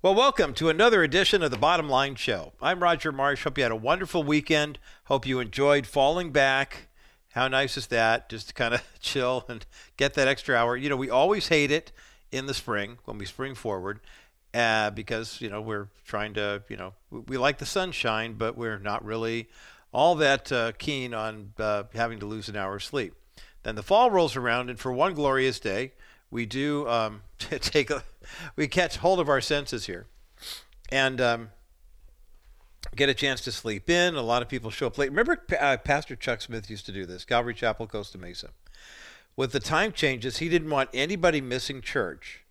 Well, welcome to another edition of the Bottom Line Show. I'm Roger Marsh. Hope you had a wonderful weekend. Hope you enjoyed falling back. How nice is that? Just to kind of chill and get that extra hour. You know, we always hate it in the spring when we spring forward uh, because, you know, we're trying to, you know, we, we like the sunshine, but we're not really all that uh, keen on uh, having to lose an hour of sleep. Then the fall rolls around, and for one glorious day, we do um, take a we catch hold of our senses here, and um, get a chance to sleep in. A lot of people show up late. Remember, uh, Pastor Chuck Smith used to do this. Calvary Chapel, Costa Mesa. With the time changes, he didn't want anybody missing church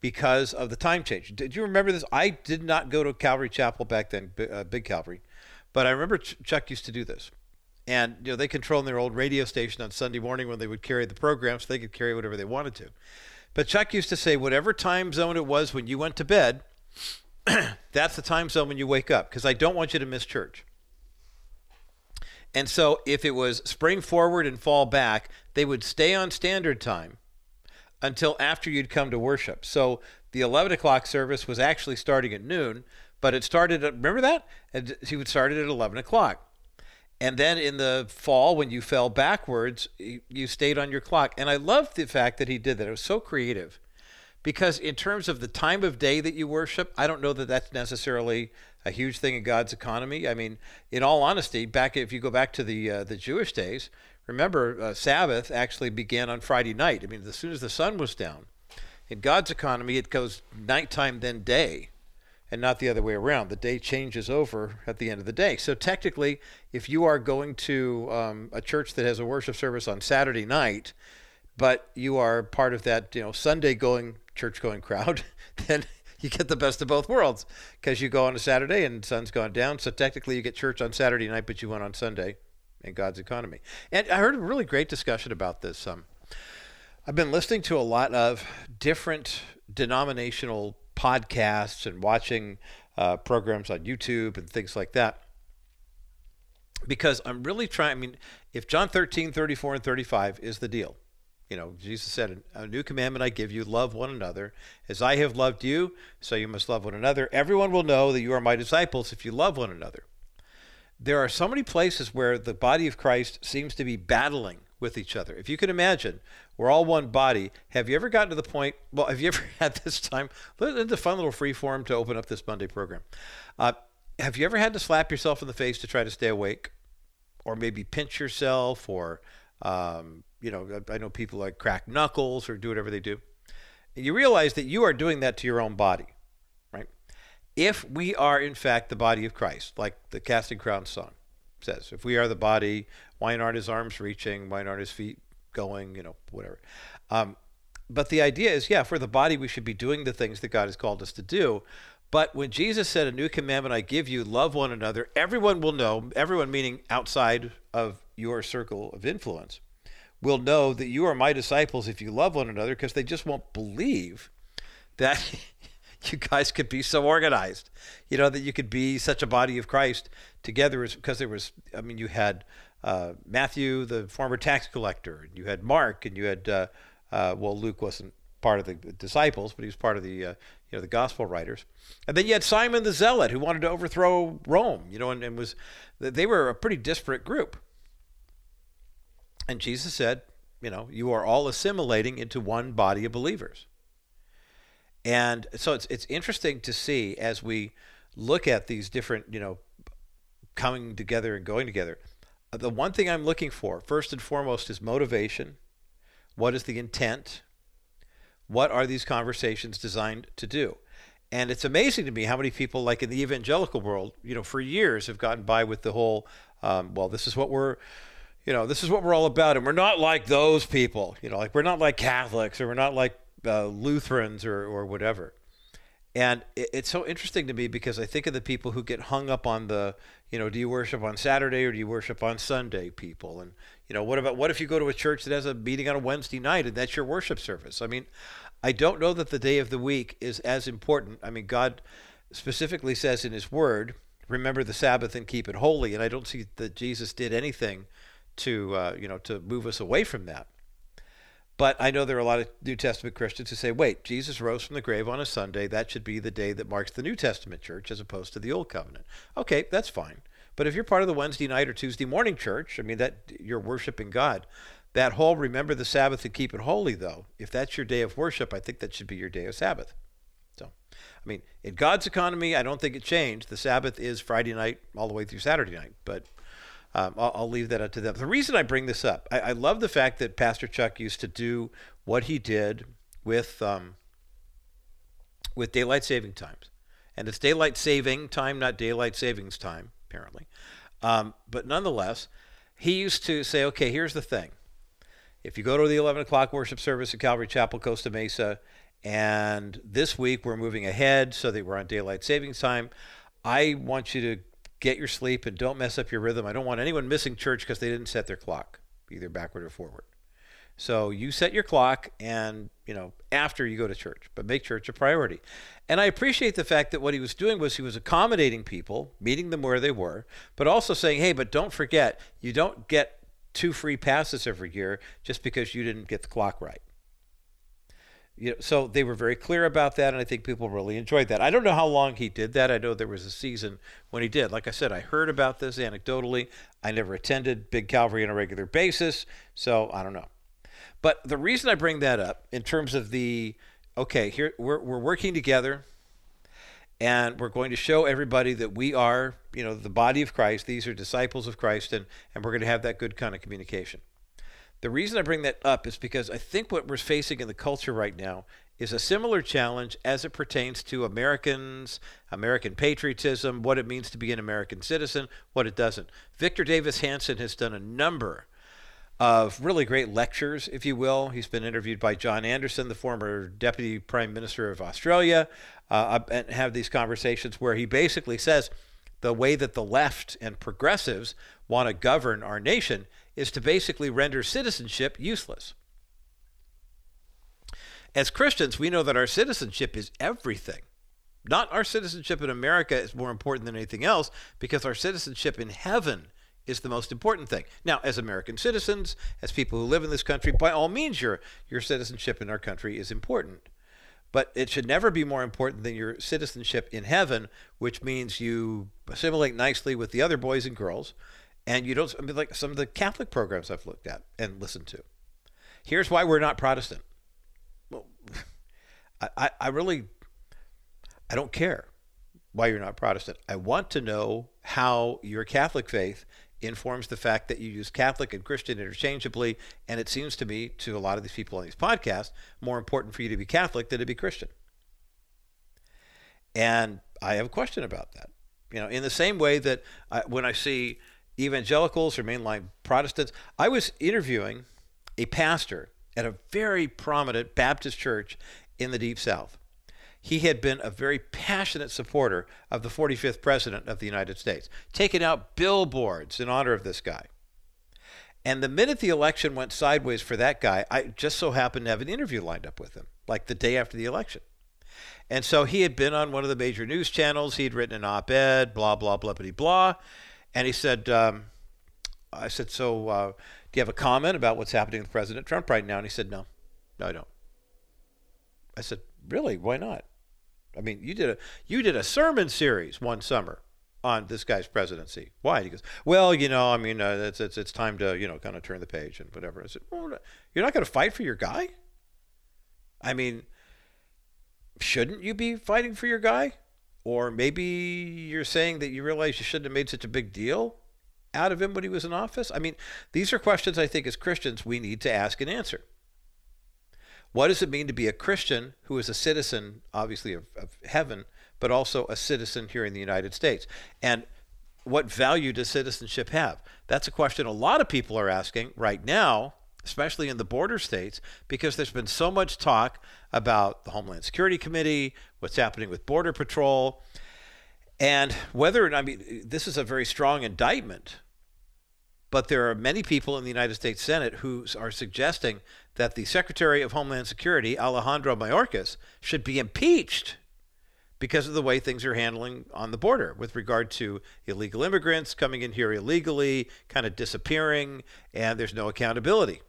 because of the time change. Did you remember this? I did not go to Calvary Chapel back then, uh, Big Calvary, but I remember Ch- Chuck used to do this. And you know they controlled their old radio station on Sunday morning when they would carry the program, so they could carry whatever they wanted to. But Chuck used to say, whatever time zone it was when you went to bed, that's the time zone when you wake up, because I don't want you to miss church. And so if it was spring forward and fall back, they would stay on standard time until after you'd come to worship. So the 11 o'clock service was actually starting at noon, but it started at, remember that? It at 11 o'clock. And then in the fall, when you fell backwards, you stayed on your clock. And I love the fact that he did that. It was so creative. Because in terms of the time of day that you worship, I don't know that that's necessarily a huge thing in God's economy. I mean, in all honesty, back if you go back to the uh, the Jewish days, remember uh, Sabbath actually began on Friday night. I mean, as soon as the sun was down. In God's economy, it goes nighttime then day and not the other way around. The day changes over at the end of the day. So technically, if you are going to um, a church that has a worship service on Saturday night, but you are part of that, you know, Sunday going church going crowd, then you get the best of both worlds because you go on a Saturday and sun's gone down. So technically, you get church on Saturday night, but you went on Sunday in God's economy. And I heard a really great discussion about this. Um, I've been listening to a lot of different denominational podcasts and watching uh, programs on YouTube and things like that. Because I'm really trying, I mean, if John 13, 34, and 35 is the deal, you know, Jesus said, A new commandment I give you, love one another. As I have loved you, so you must love one another. Everyone will know that you are my disciples if you love one another. There are so many places where the body of Christ seems to be battling with each other. If you can imagine, we're all one body. Have you ever gotten to the point? Well, have you ever had this time? It's a fun little free form to open up this Monday program. Uh, have you ever had to slap yourself in the face to try to stay awake, or maybe pinch yourself, or um, you know, I know people like crack knuckles or do whatever they do. And you realize that you are doing that to your own body, right? If we are in fact the body of Christ, like the Casting Crowns song says, if we are the body, why aren't his arms reaching? Why aren't his feet going? You know, whatever. Um, but the idea is, yeah, for the body, we should be doing the things that God has called us to do. But when Jesus said, A new commandment I give you, love one another, everyone will know, everyone meaning outside of your circle of influence, will know that you are my disciples if you love one another because they just won't believe that you guys could be so organized. You know, that you could be such a body of Christ together because there was, I mean, you had uh, Matthew, the former tax collector, and you had Mark, and you had, uh, uh, well, Luke wasn't part of the disciples, but he was part of the, uh, you know, the gospel writers. And then you had Simon the Zealot, who wanted to overthrow Rome, you know, and, and was, they were a pretty disparate group. And Jesus said, you know, you are all assimilating into one body of believers. And so it's it's interesting to see as we look at these different, you know, coming together and going together. Uh, the one thing I'm looking for, first and foremost, is motivation. What is the intent? What are these conversations designed to do? And it's amazing to me how many people, like in the evangelical world, you know, for years have gotten by with the whole, um, well, this is what we're, you know, this is what we're all about, and we're not like those people, you know, like we're not like Catholics or we're not like uh, Lutherans or, or whatever. And it, it's so interesting to me because I think of the people who get hung up on the, you know, do you worship on Saturday or do you worship on Sunday people? And, you know, what about, what if you go to a church that has a meeting on a Wednesday night and that's your worship service? I mean, I don't know that the day of the week is as important. I mean, God specifically says in His Word, remember the Sabbath and keep it holy. And I don't see that Jesus did anything to, uh, you know, to move us away from that. But I know there are a lot of New Testament Christians who say, wait, Jesus rose from the grave on a Sunday. That should be the day that marks the New Testament church as opposed to the Old Covenant. Okay, that's fine. But if you're part of the Wednesday night or Tuesday morning church, I mean, that you're worshiping God. That whole remember the Sabbath and keep it holy, though, if that's your day of worship, I think that should be your day of Sabbath. So, I mean, in God's economy, I don't think it changed. The Sabbath is Friday night all the way through Saturday night, but um, I'll, I'll, leave that up to them. The reason I bring this up, I, I, love the fact that Pastor Chuck used to do what he did with um, with daylight saving times, and it's daylight saving time, not daylight savings time, apparently. Um, but nonetheless, he used to say, "Okay, here's the thing: if you go to the 11 o'clock worship service at Calvary Chapel, Costa Mesa, and this week we're moving ahead so that we're on daylight savings time." I want you to get your sleep and don't mess up your rhythm. I don't want anyone missing church because they didn't set their clock, either backward or forward. So you set your clock and, you know, after you go to church, but make church a priority. And I appreciate the fact that what he was doing was he was accommodating people, meeting them where they were, but also saying, hey, but don't forget, you don't get two free passes every year just because you didn't get the clock right. You know, so they were very clear about that, and I think people really enjoyed that. I don't know how long he did that. I know there was a season when he did. Like I said, I heard about this anecdotally. I never attended Big Calvary on a regular basis, so I don't know. But the reason I bring that up, in terms of the okay, here we're we're working together, and we're going to show everybody that we are, you know, the body of Christ. These are disciples of Christ, and and we're going to have that good kind of communication. The reason I bring that up is because I think what we're facing in the culture right now is a similar challenge as it pertains to Americans, American patriotism, what it means to be an American citizen, what it doesn't. Victor Davis Hanson has done a number of really great lectures, if you will. He's been interviewed by John Anderson, the former Deputy Prime Minister of Australia, uh, and have these conversations where he basically says the way that the left and progressives want to govern our nation is to basically render citizenship useless. As Christians, we know that our citizenship is everything. Not our citizenship in America is more important than anything else because our citizenship in heaven is the most important thing. Now, as American citizens, as people who live in this country, by all means, your, your citizenship in our country is important. But it should never be more important than your citizenship in heaven, which means you assimilate nicely with the other boys and girls and you don't I mean, like some of the Catholic programs I've looked at and listened to. Here's why we're not Protestant. Well, I, I really I don't care why you're not Protestant. I want to know how your Catholic faith informs the fact that you use Catholic and Christian interchangeably, and it seems to me, to a lot of these people on these podcasts, more important for you to be Catholic than to be Christian. And I have a question about that. You know, in the same way that I, when I see evangelicals or mainline Protestants. I was interviewing a pastor at a very prominent Baptist church in the Deep South. He had been a very passionate supporter of the 45th President of the United States, taking out billboards in honor of this guy. And the minute the election went sideways for that guy, I just so happened to have an interview lined up with him, like the day after the election. And so he had been on one of the major news channels. He'd written an op ed, blah, blah, blah, blah, blah. And he said, um, I said, so uh, do you have a comment about what's happening with President Trump right now? And he said, no, no, I don't. I said, really? Why not? I mean, you did a you did a sermon series one summer on this guy's presidency. Why? He goes, well, you know, I mean, uh, it's, it's it's time to you know kind of turn the page and whatever. I said, well, you're not going to fight for your guy. I mean, shouldn't you be fighting for your guy? Or maybe you're saying that you realize you shouldn't have made such a big deal out of him when he was in office? I mean, these are questions I think as Christians we need to ask and answer. What does it mean to be a Christian who is a citizen, obviously, of, of heaven, but also a citizen here in the United States? And what value does citizenship have? That's a question a lot of people are asking right now especially in the border states, because there's been so much talk about the Homeland Security Committee, what's happening with Border Patrol, and whether, I mean, this is a very strong indictment, but there are many people in the United States Senate who are suggesting that the Secretary of Homeland Security, Alejandro Mayorkas, should be impeached because of the way things are handling on the border with regard to illegal immigrants coming in here illegally, kind of disappearing, and there's no accountability.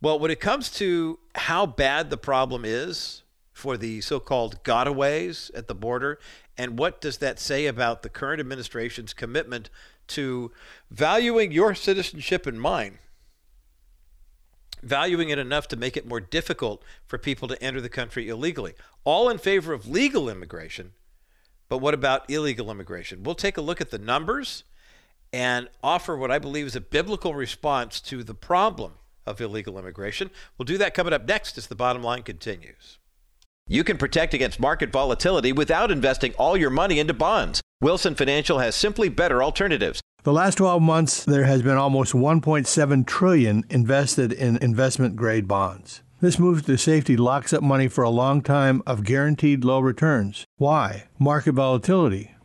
Well, when it comes to how bad the problem is for the so called gotaways at the border, and what does that say about the current administration's commitment to valuing your citizenship and mine? Valuing it enough to make it more difficult for people to enter the country illegally. All in favor of legal immigration, but what about illegal immigration? We'll take a look at the numbers and offer what I believe is a biblical response to the problem of illegal immigration. We'll do that coming up next as the bottom line continues. You can protect against market volatility without investing all your money into bonds. Wilson Financial has simply better alternatives. The last 12 months there has been almost 1.7 trillion invested in investment grade bonds. This move to safety locks up money for a long time of guaranteed low returns. Why? Market volatility.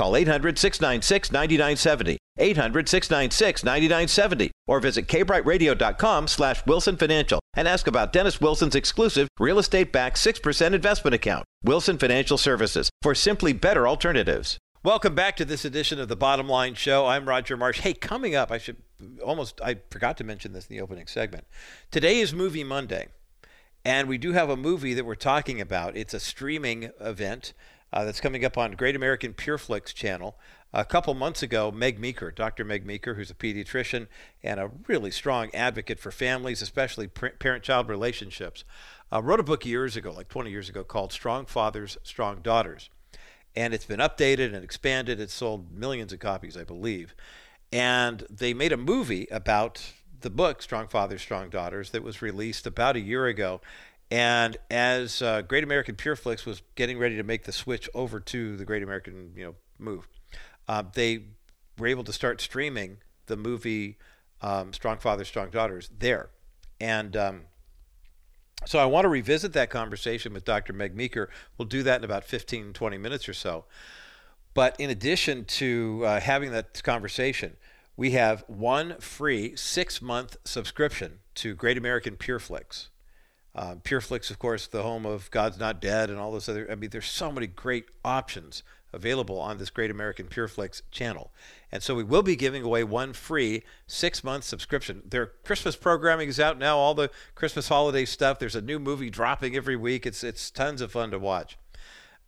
Call 800 696 9970, 800 696 9970, or visit kbrightradio.com slash Wilson Financial and ask about Dennis Wilson's exclusive real estate backed 6% investment account. Wilson Financial Services for simply better alternatives. Welcome back to this edition of the Bottom Line Show. I'm Roger Marsh. Hey, coming up, I should almost, I forgot to mention this in the opening segment. Today is Movie Monday, and we do have a movie that we're talking about. It's a streaming event uh, that's coming up on Great American Pure Flix channel. A couple months ago, Meg Meeker, Dr. Meg Meeker, who's a pediatrician and a really strong advocate for families, especially parent child relationships, uh, wrote a book years ago, like 20 years ago, called Strong Fathers, Strong Daughters. And it's been updated and expanded. It's sold millions of copies, I believe. And they made a movie about the book, Strong Fathers, Strong Daughters, that was released about a year ago. And as uh, Great American Pure Flix was getting ready to make the switch over to the Great American, you know, move, uh, they were able to start streaming the movie um, Strong Fathers, Strong Daughters there. And um, so I want to revisit that conversation with Dr. Meg Meeker. We'll do that in about 15, 20 minutes or so. But in addition to uh, having that conversation, we have one free six month subscription to Great American Pure Flix. Uh, Pure Flix, of course, the home of God's Not Dead and all those other. I mean, there's so many great options available on this Great American Pure Flix channel. And so we will be giving away one free six month subscription. Their Christmas programming is out now, all the Christmas holiday stuff. There's a new movie dropping every week. It's, it's tons of fun to watch.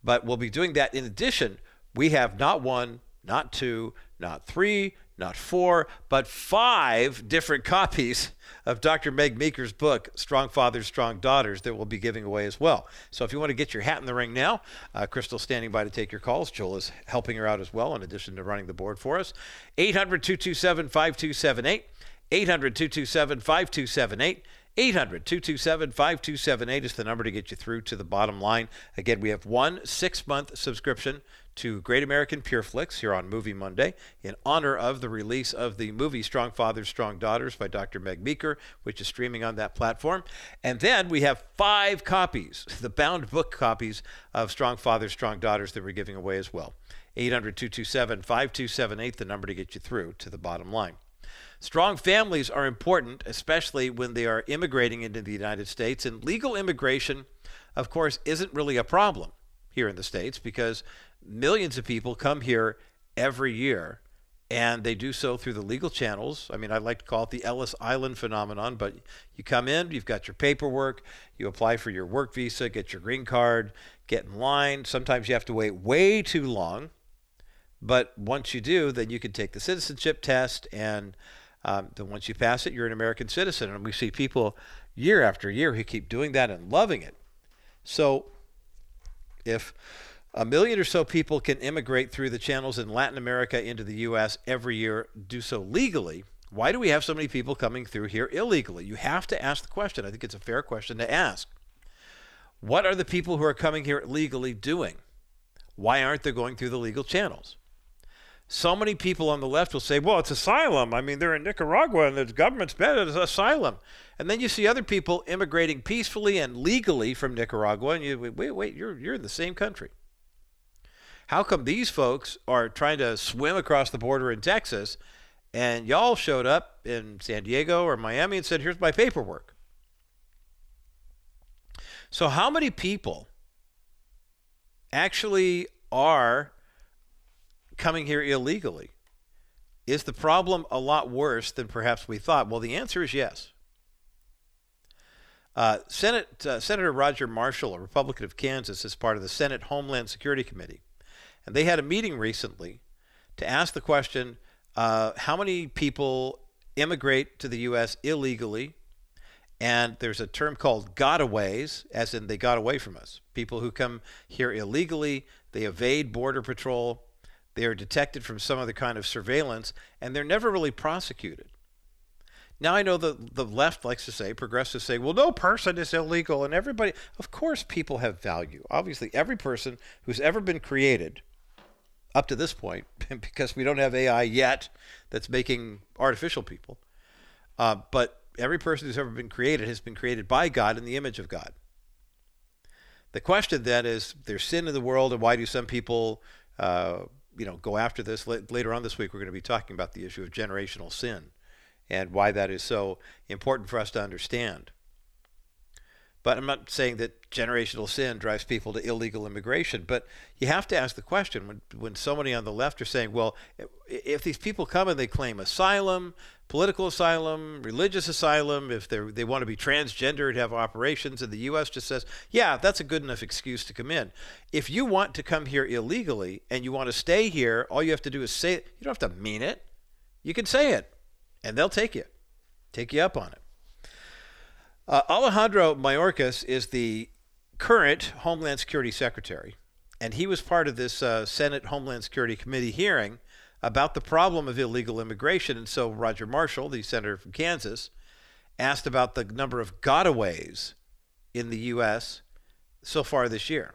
But we'll be doing that. In addition, we have not one, not two, not three, not four, but five different copies of Dr. Meg Meeker's book, Strong Fathers, Strong Daughters, that we'll be giving away as well. So if you want to get your hat in the ring now, uh, Crystal's standing by to take your calls. Joel is helping her out as well, in addition to running the board for us. 800 227 5278. 800 227 5278. 800 227 5278 is the number to get you through to the bottom line. Again, we have one six month subscription to Great American Pure Flix here on Movie Monday in honor of the release of the movie Strong Fathers, Strong Daughters by Dr. Meg Meeker, which is streaming on that platform. And then we have five copies, the bound book copies of Strong Fathers, Strong Daughters that we're giving away as well. 800 227 5278, the number to get you through to the bottom line. Strong families are important, especially when they are immigrating into the United States. And legal immigration, of course, isn't really a problem here in the States because millions of people come here every year and they do so through the legal channels. I mean, I like to call it the Ellis Island phenomenon, but you come in, you've got your paperwork, you apply for your work visa, get your green card, get in line. Sometimes you have to wait way too long, but once you do, then you can take the citizenship test and um, then once you pass it, you're an American citizen. And we see people year after year who keep doing that and loving it. So if a million or so people can immigrate through the channels in Latin America into the U.S. every year, do so legally, why do we have so many people coming through here illegally? You have to ask the question. I think it's a fair question to ask. What are the people who are coming here legally doing? Why aren't they going through the legal channels? So many people on the left will say, well, it's asylum. I mean, they're in Nicaragua and the government's bad at asylum. And then you see other people immigrating peacefully and legally from Nicaragua, and you wait, wait, you're, you're in the same country. How come these folks are trying to swim across the border in Texas and y'all showed up in San Diego or Miami and said, here's my paperwork? So, how many people actually are coming here illegally? Is the problem a lot worse than perhaps we thought? Well, the answer is yes. Uh, Senate uh, Senator Roger Marshall, a Republican of Kansas, is part of the Senate Homeland Security Committee, and they had a meeting recently to ask the question: uh, How many people immigrate to the U.S. illegally? And there's a term called gotaways, as in they got away from us. People who come here illegally, they evade border patrol, they are detected from some other kind of surveillance, and they're never really prosecuted. Now I know the the left likes to say, progressives say, well, no person is illegal, and everybody. Of course, people have value. Obviously, every person who's ever been created, up to this point, because we don't have AI yet that's making artificial people, uh, but every person who's ever been created has been created by God in the image of God. The question then is: There's sin in the world, and why do some people, uh, you know, go after this? Later on this week, we're going to be talking about the issue of generational sin and why that is so important for us to understand. But I'm not saying that generational sin drives people to illegal immigration, but you have to ask the question when, when so many on the left are saying, well, if these people come and they claim asylum, political asylum, religious asylum, if they they want to be transgender and have operations, and the U.S. just says, yeah, that's a good enough excuse to come in. If you want to come here illegally and you want to stay here, all you have to do is say it. You don't have to mean it. You can say it, and they'll take you, take you up on it. Uh, Alejandro Mayorkas is the current Homeland Security Secretary, and he was part of this uh, Senate Homeland Security Committee hearing about the problem of illegal immigration. And so Roger Marshall, the senator from Kansas, asked about the number of gotaways in the U.S. so far this year.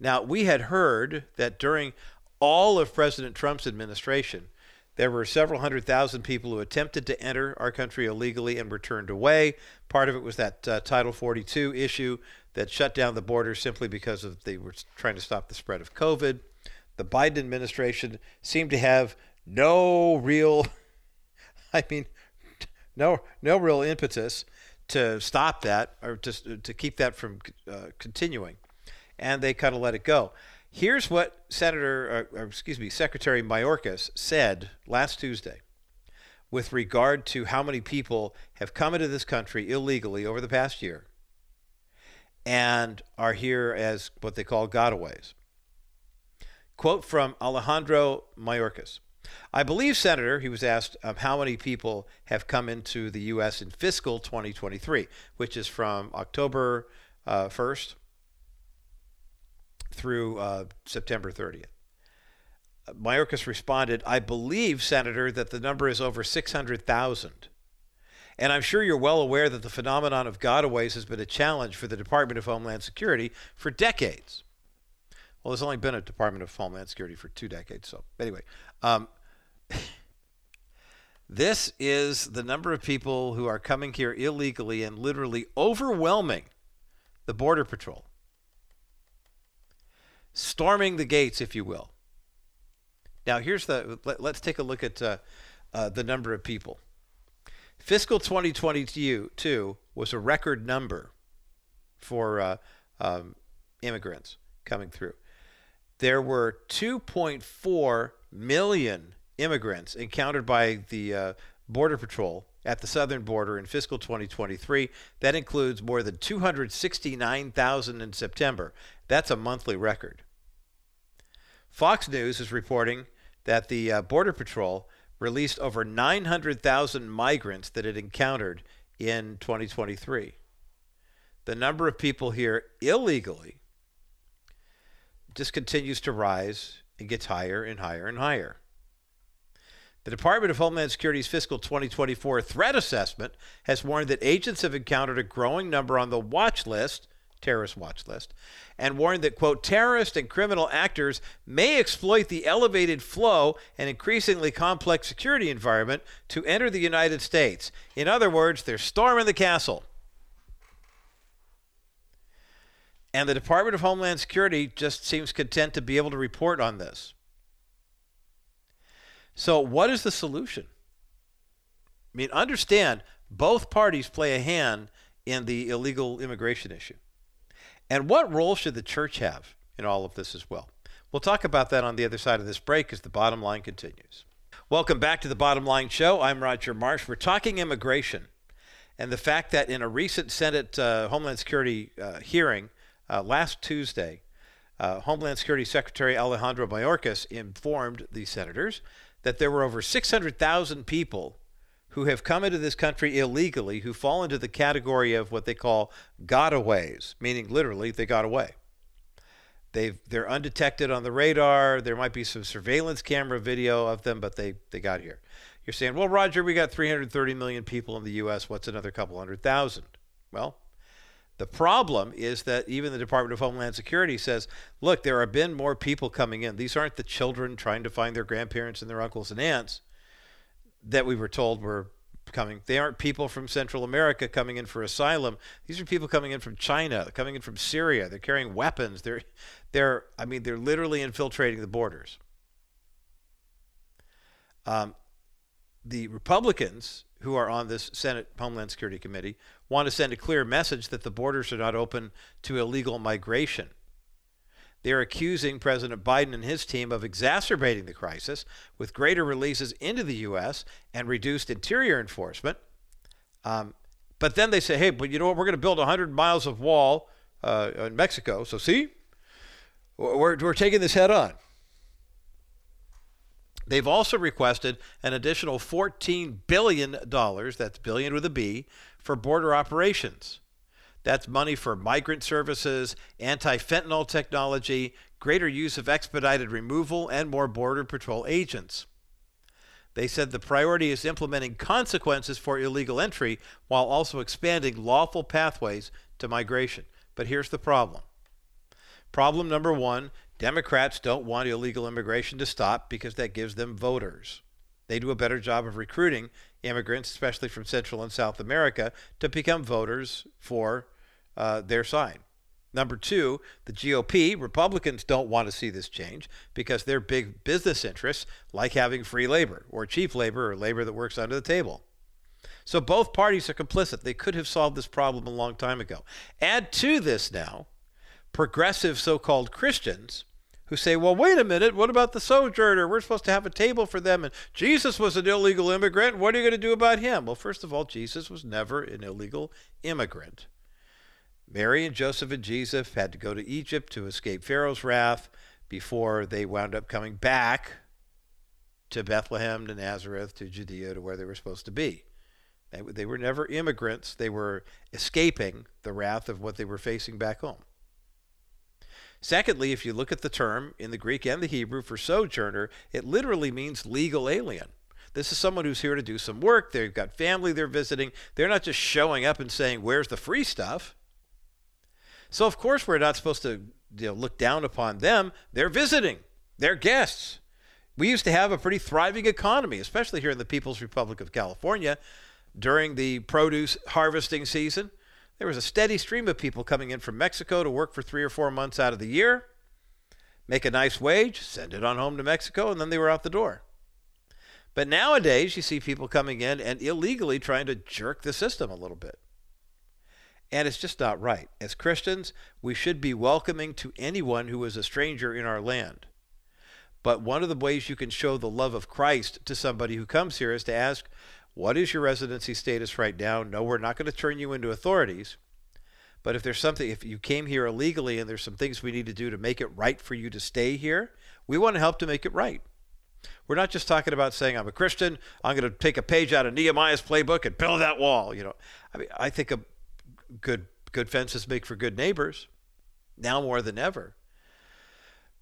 Now, we had heard that during all of President Trump's administration, there were several hundred thousand people who attempted to enter our country illegally and were turned away. Part of it was that uh, Title 42 issue that shut down the border simply because of they were trying to stop the spread of COVID. The Biden administration seemed to have no real, I mean, no no real impetus to stop that or to to keep that from uh, continuing, and they kind of let it go. Here's what Senator, or, or excuse me, Secretary Mayorkas said last Tuesday with regard to how many people have come into this country illegally over the past year and are here as what they call gotaways. Quote from Alejandro Mayorkas. I believe, Senator, he was asked um, how many people have come into the U.S. in fiscal 2023, which is from October uh, 1st through uh, September 30th. Mayorkas responded, I believe, Senator, that the number is over 600,000. And I'm sure you're well aware that the phenomenon of gotaways has been a challenge for the Department of Homeland Security for decades. Well, there's only been a Department of Homeland Security for two decades. So, anyway, um, this is the number of people who are coming here illegally and literally overwhelming the Border Patrol storming the gates, if you will. Now, here's the let, us take a look at uh, uh, the number of people. Fiscal 2022 was a record number for uh, um, immigrants coming through. There were 2.4 million immigrants encountered by the uh, Border Patrol at the southern border in fiscal 2023. That includes more than 269,000 in September. That's a monthly record. Fox News is reporting that the uh, Border Patrol released over 900,000 migrants that it encountered in 2023. The number of people here illegally just continues to rise and gets higher and higher and higher. The Department of Homeland Security's fiscal 2024 threat assessment has warned that agents have encountered a growing number on the watch list terrorist watch list, and warned that, quote, terrorist and criminal actors may exploit the elevated flow and increasingly complex security environment to enter the United States. In other words, they're storming the castle. And the Department of Homeland Security just seems content to be able to report on this. So, what is the solution? I mean, understand both parties play a hand in the illegal immigration issue. And what role should the church have in all of this as well? We'll talk about that on the other side of this break as the bottom line continues. Welcome back to the Bottom Line Show. I'm Roger Marsh. We're talking immigration and the fact that in a recent Senate uh, Homeland Security uh, hearing, uh, last Tuesday, uh, Homeland Security Secretary Alejandro Mayorkas informed the senators that there were over 600,000 people who have come into this country illegally who fall into the category of what they call gotaways, meaning literally they got away. They've, they're undetected on the radar. There might be some surveillance camera video of them, but they, they got here. You're saying, well, Roger, we got 330 million people in the U.S. What's another couple hundred thousand? Well, the problem is that even the Department of Homeland Security says, look, there have been more people coming in. These aren't the children trying to find their grandparents and their uncles and aunts that we were told were coming. They aren't people from Central America coming in for asylum. These are people coming in from China, coming in from Syria. They're carrying weapons. They're they're I mean they're literally infiltrating the borders. Um, the Republicans who are on this Senate Homeland Security Committee want to send a clear message that the borders are not open to illegal migration. They're accusing President Biden and his team of exacerbating the crisis with greater releases into the U.S. and reduced interior enforcement. Um, but then they say, hey, but you know what? We're going to build 100 miles of wall uh, in Mexico. So, see, we're, we're taking this head on. They've also requested an additional $14 billion, that's billion with a B, for border operations. That's money for migrant services, anti fentanyl technology, greater use of expedited removal, and more Border Patrol agents. They said the priority is implementing consequences for illegal entry while also expanding lawful pathways to migration. But here's the problem. Problem number one Democrats don't want illegal immigration to stop because that gives them voters. They do a better job of recruiting immigrants, especially from Central and South America, to become voters for uh, their side. Number two, the GOP, Republicans don't want to see this change because their big business interests like having free labor or cheap labor or labor that works under the table. So both parties are complicit. They could have solved this problem a long time ago. Add to this now progressive so called Christians who say, well, wait a minute, what about the sojourner? We're supposed to have a table for them. And Jesus was an illegal immigrant. What are you going to do about him? Well, first of all, Jesus was never an illegal immigrant. Mary and Joseph and Jesus had to go to Egypt to escape Pharaoh's wrath before they wound up coming back to Bethlehem, to Nazareth, to Judea, to where they were supposed to be. They, were never immigrants. They were escaping the wrath of what they were facing back home. Secondly, if you look at the term in the Greek and the Hebrew for sojourner, it literally means legal alien. This is someone who's here to do some work. They've got family they're visiting. They're not just showing up and saying, Where's the free stuff? So, of course, we're not supposed to you know, look down upon them. They're visiting, they're guests. We used to have a pretty thriving economy, especially here in the People's Republic of California during the produce harvesting season. There was a steady stream of people coming in from Mexico to work for three or four months out of the year, make a nice wage, send it on home to Mexico, and then they were out the door. But nowadays, you see people coming in and illegally trying to jerk the system a little bit. And it's just not right. As Christians, we should be welcoming to anyone who is a stranger in our land. But one of the ways you can show the love of Christ to somebody who comes here is to ask, what is your residency status right now? No, we're not going to turn you into authorities. But if there's something, if you came here illegally and there's some things we need to do to make it right for you to stay here, we want to help to make it right. We're not just talking about saying, I'm a Christian, I'm going to take a page out of Nehemiah's playbook and build that wall. You know, I mean, I think a good, good fences make for good neighbors now more than ever.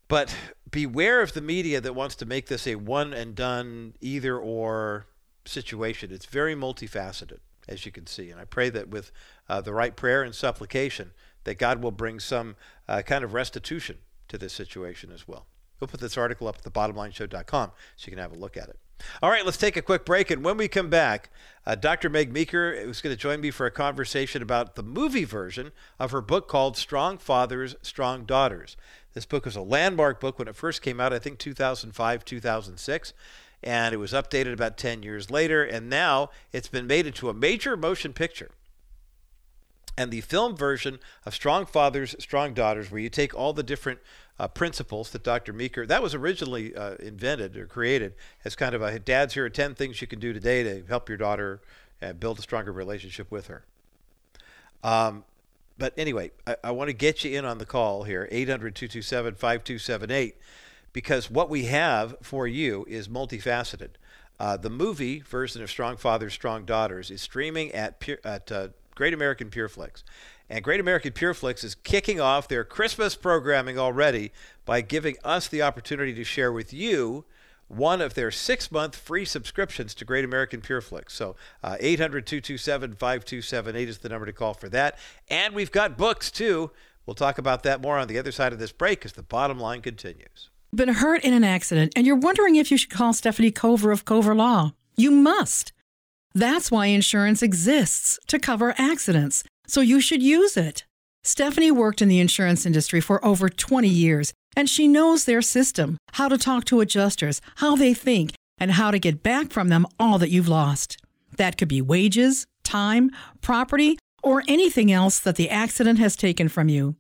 But beware of the media that wants to make this a one and done either or situation. It's very multifaceted, as you can see. And I pray that with uh, the right prayer and supplication, that God will bring some uh, kind of restitution to this situation as well. We'll put this article up at thebottomlineshow.com so you can have a look at it. All right, let's take a quick break. And when we come back, uh, Dr. Meg Meeker is going to join me for a conversation about the movie version of her book called Strong Fathers, Strong Daughters. This book was a landmark book when it first came out, I think 2005, 2006. And it was updated about 10 years later. And now it's been made into a major motion picture and the film version of Strong Fathers, Strong Daughters, where you take all the different uh, principles that Dr. Meeker, that was originally uh, invented or created as kind of a dad's here are 10 things you can do today to help your daughter and build a stronger relationship with her. Um, but anyway, I, I want to get you in on the call here 800 227 5278 because what we have for you is multifaceted. Uh, the movie version of Strong Fathers, Strong Daughters is streaming at, at uh, Great American Pure Flix. And Great American Pure Flix is kicking off their Christmas programming already by giving us the opportunity to share with you one of their six month free subscriptions to Great American Pure Flix. So uh, 800 227 5278 is the number to call for that. And we've got books too. We'll talk about that more on the other side of this break as the bottom line continues. Been hurt in an accident and you're wondering if you should call Stephanie Cover of Cover Law. You must. That's why insurance exists to cover accidents, so you should use it. Stephanie worked in the insurance industry for over 20 years, and she knows their system, how to talk to adjusters, how they think, and how to get back from them all that you've lost. That could be wages, time, property, or anything else that the accident has taken from you.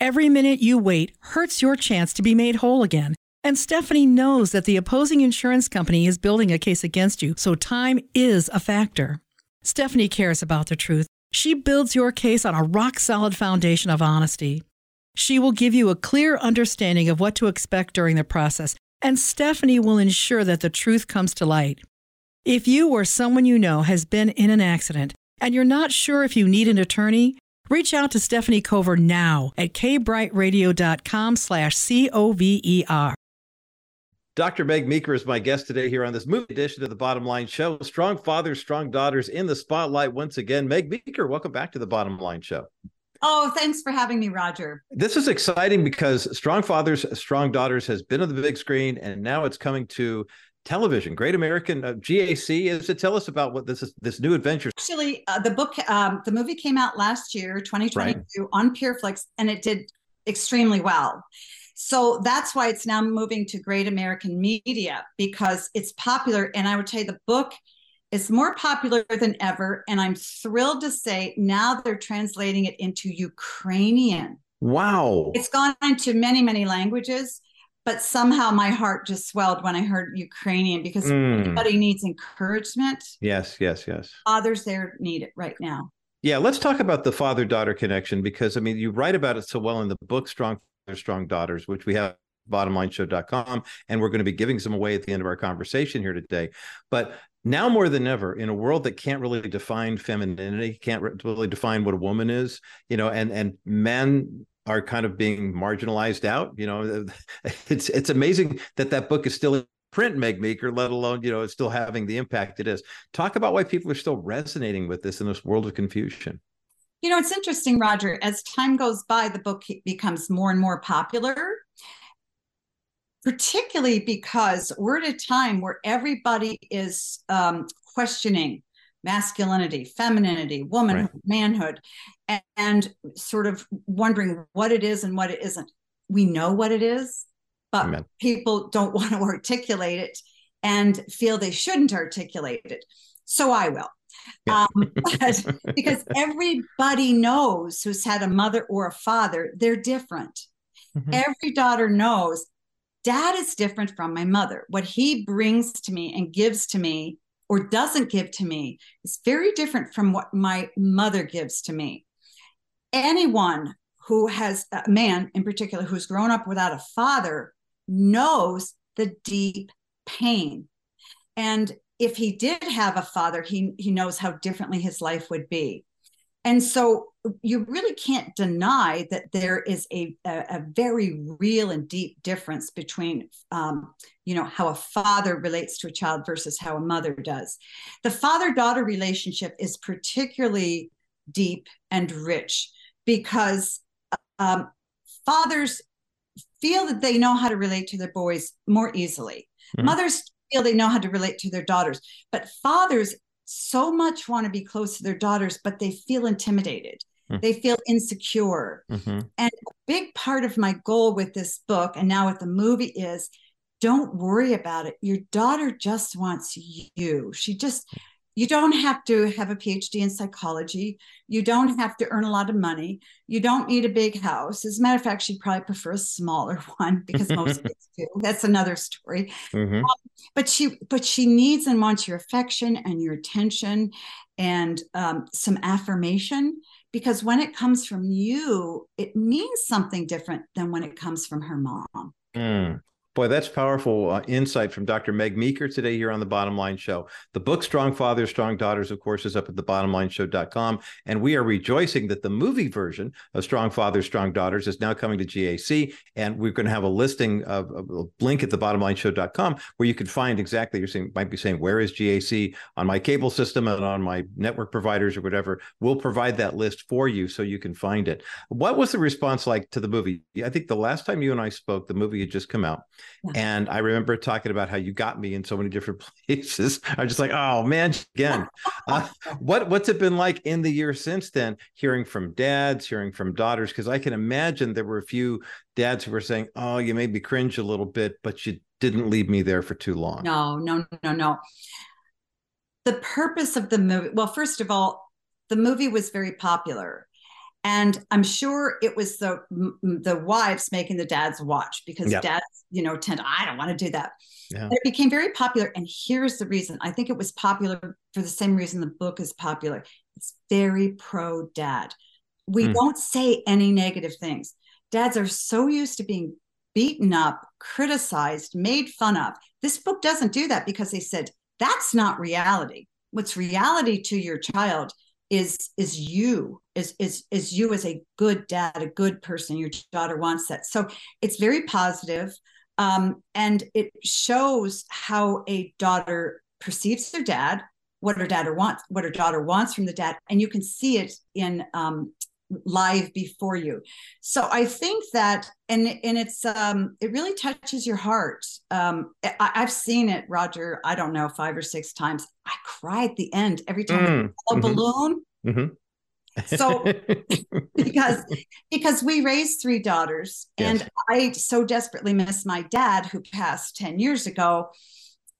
Every minute you wait hurts your chance to be made whole again, and Stephanie knows that the opposing insurance company is building a case against you, so time is a factor. Stephanie cares about the truth. She builds your case on a rock solid foundation of honesty. She will give you a clear understanding of what to expect during the process, and Stephanie will ensure that the truth comes to light. If you or someone you know has been in an accident and you're not sure if you need an attorney, reach out to Stephanie Cover now at kbrightradio.com slash C-O-V-E-R. Dr. Meg Meeker is my guest today here on this movie edition of the Bottom Line Show. Strong fathers, strong daughters in the spotlight once again. Meg Meeker, welcome back to the Bottom Line Show. Oh, thanks for having me, Roger. This is exciting because Strong Fathers, Strong Daughters has been on the big screen and now it's coming to television. Great American uh, GAC. Is to tell us about what this is, this new adventure. Actually, uh, the book, um, the movie came out last year, 2022, right. on Pure Flix, and it did extremely well. So that's why it's now moving to Great American Media because it's popular. And I would tell you the book is more popular than ever. And I'm thrilled to say now they're translating it into Ukrainian. Wow. It's gone into many, many languages, but somehow my heart just swelled when I heard Ukrainian because mm. everybody needs encouragement. Yes, yes, yes. Fathers there need it right now. Yeah, let's talk about the father daughter connection because I mean, you write about it so well in the book, Strong Fathers, strong daughters, which we have bottomlineshow.com. And we're going to be giving some away at the end of our conversation here today. But now more than ever, in a world that can't really define femininity, can't really define what a woman is, you know, and and men are kind of being marginalized out. You know, it's it's amazing that that book is still in print, Meg Meeker, let alone you know it's still having the impact it is. Talk about why people are still resonating with this in this world of confusion. You know, it's interesting, Roger. As time goes by, the book becomes more and more popular, particularly because we're at a time where everybody is um, questioning masculinity, femininity, womanhood, right. manhood, and, and, sort of wondering what it is and what it isn't. We know what it is, but Amen. people don't want to articulate it and feel they shouldn't articulate it. So I will. Yeah. Um, because everybody knows who's had a mother or a father, they're different. Mm-hmm. Every daughter knows dad is different from my mother. What he brings to me and gives to me or doesn't give to me is very different from what my mother gives to me. Anyone who has a man in particular who's grown up without a father knows the deep pain. And if he did have a father, he he knows how differently his life would be. And so you really can't deny that there is a, a, a very real and deep difference between, um, you know, how a father relates to a child versus how a mother does. The father daughter relationship is particularly deep and rich because um, fathers feel that they know how to relate to their boys more easily. Mm-hmm. Mothers feel they know how to relate to their daughters, but fathers so much want to be close to their daughters, but they feel intimidated. Mm-hmm. They feel insecure. Mm-hmm. And a big part of my goal with this book and now with the movie is don't worry about it. Your daughter just wants you. She just you don't have to have a PhD in psychology. You don't have to earn a lot of money. You don't need a big house. As a matter of fact, she'd probably prefer a smaller one because most kids do. That's another story. Mm-hmm. Um, but she, but she needs and wants your affection and your attention, and um, some affirmation. Because when it comes from you, it means something different than when it comes from her mom. Mm. Boy, that's powerful uh, insight from Dr. Meg Meeker today here on the Bottom Line Show. The book Strong Fathers, Strong Daughters, of course, is up at thebottomlineshow.com. And we are rejoicing that the movie version of Strong Fathers, Strong Daughters is now coming to GAC. And we're going to have a listing of, a link at thebottomlineshow.com where you can find exactly, saying, might be saying, where is GAC on my cable system and on my network providers or whatever. We'll provide that list for you so you can find it. What was the response like to the movie? I think the last time you and I spoke, the movie had just come out. Yeah. And I remember talking about how you got me in so many different places. I'm just like, oh man, again. uh, what what's it been like in the year since then? Hearing from dads, hearing from daughters, because I can imagine there were a few dads who were saying, "Oh, you made me cringe a little bit, but you didn't leave me there for too long." No, no, no, no. The purpose of the movie. Well, first of all, the movie was very popular and i'm sure it was the the wives making the dads watch because yep. dads you know tend i don't want to do that. Yeah. it became very popular and here's the reason. I think it was popular for the same reason the book is popular. It's very pro dad we mm. don't say any negative things. Dads are so used to being beaten up criticized made fun of. This book doesn't do that because they said that's not reality. What's reality to your child is is you is is is you as a good dad a good person your daughter wants that. So it's very positive um, and it shows how a daughter perceives their dad what her daughter wants what her daughter wants from the dad and you can see it in um, live before you so i think that and and it's um it really touches your heart um I, have seen it roger i don't know five or six times i cry at the end every time mm, a mm-hmm. balloon mm-hmm. so because because we raised three daughters yes. and i so desperately miss my dad who passed 10 years ago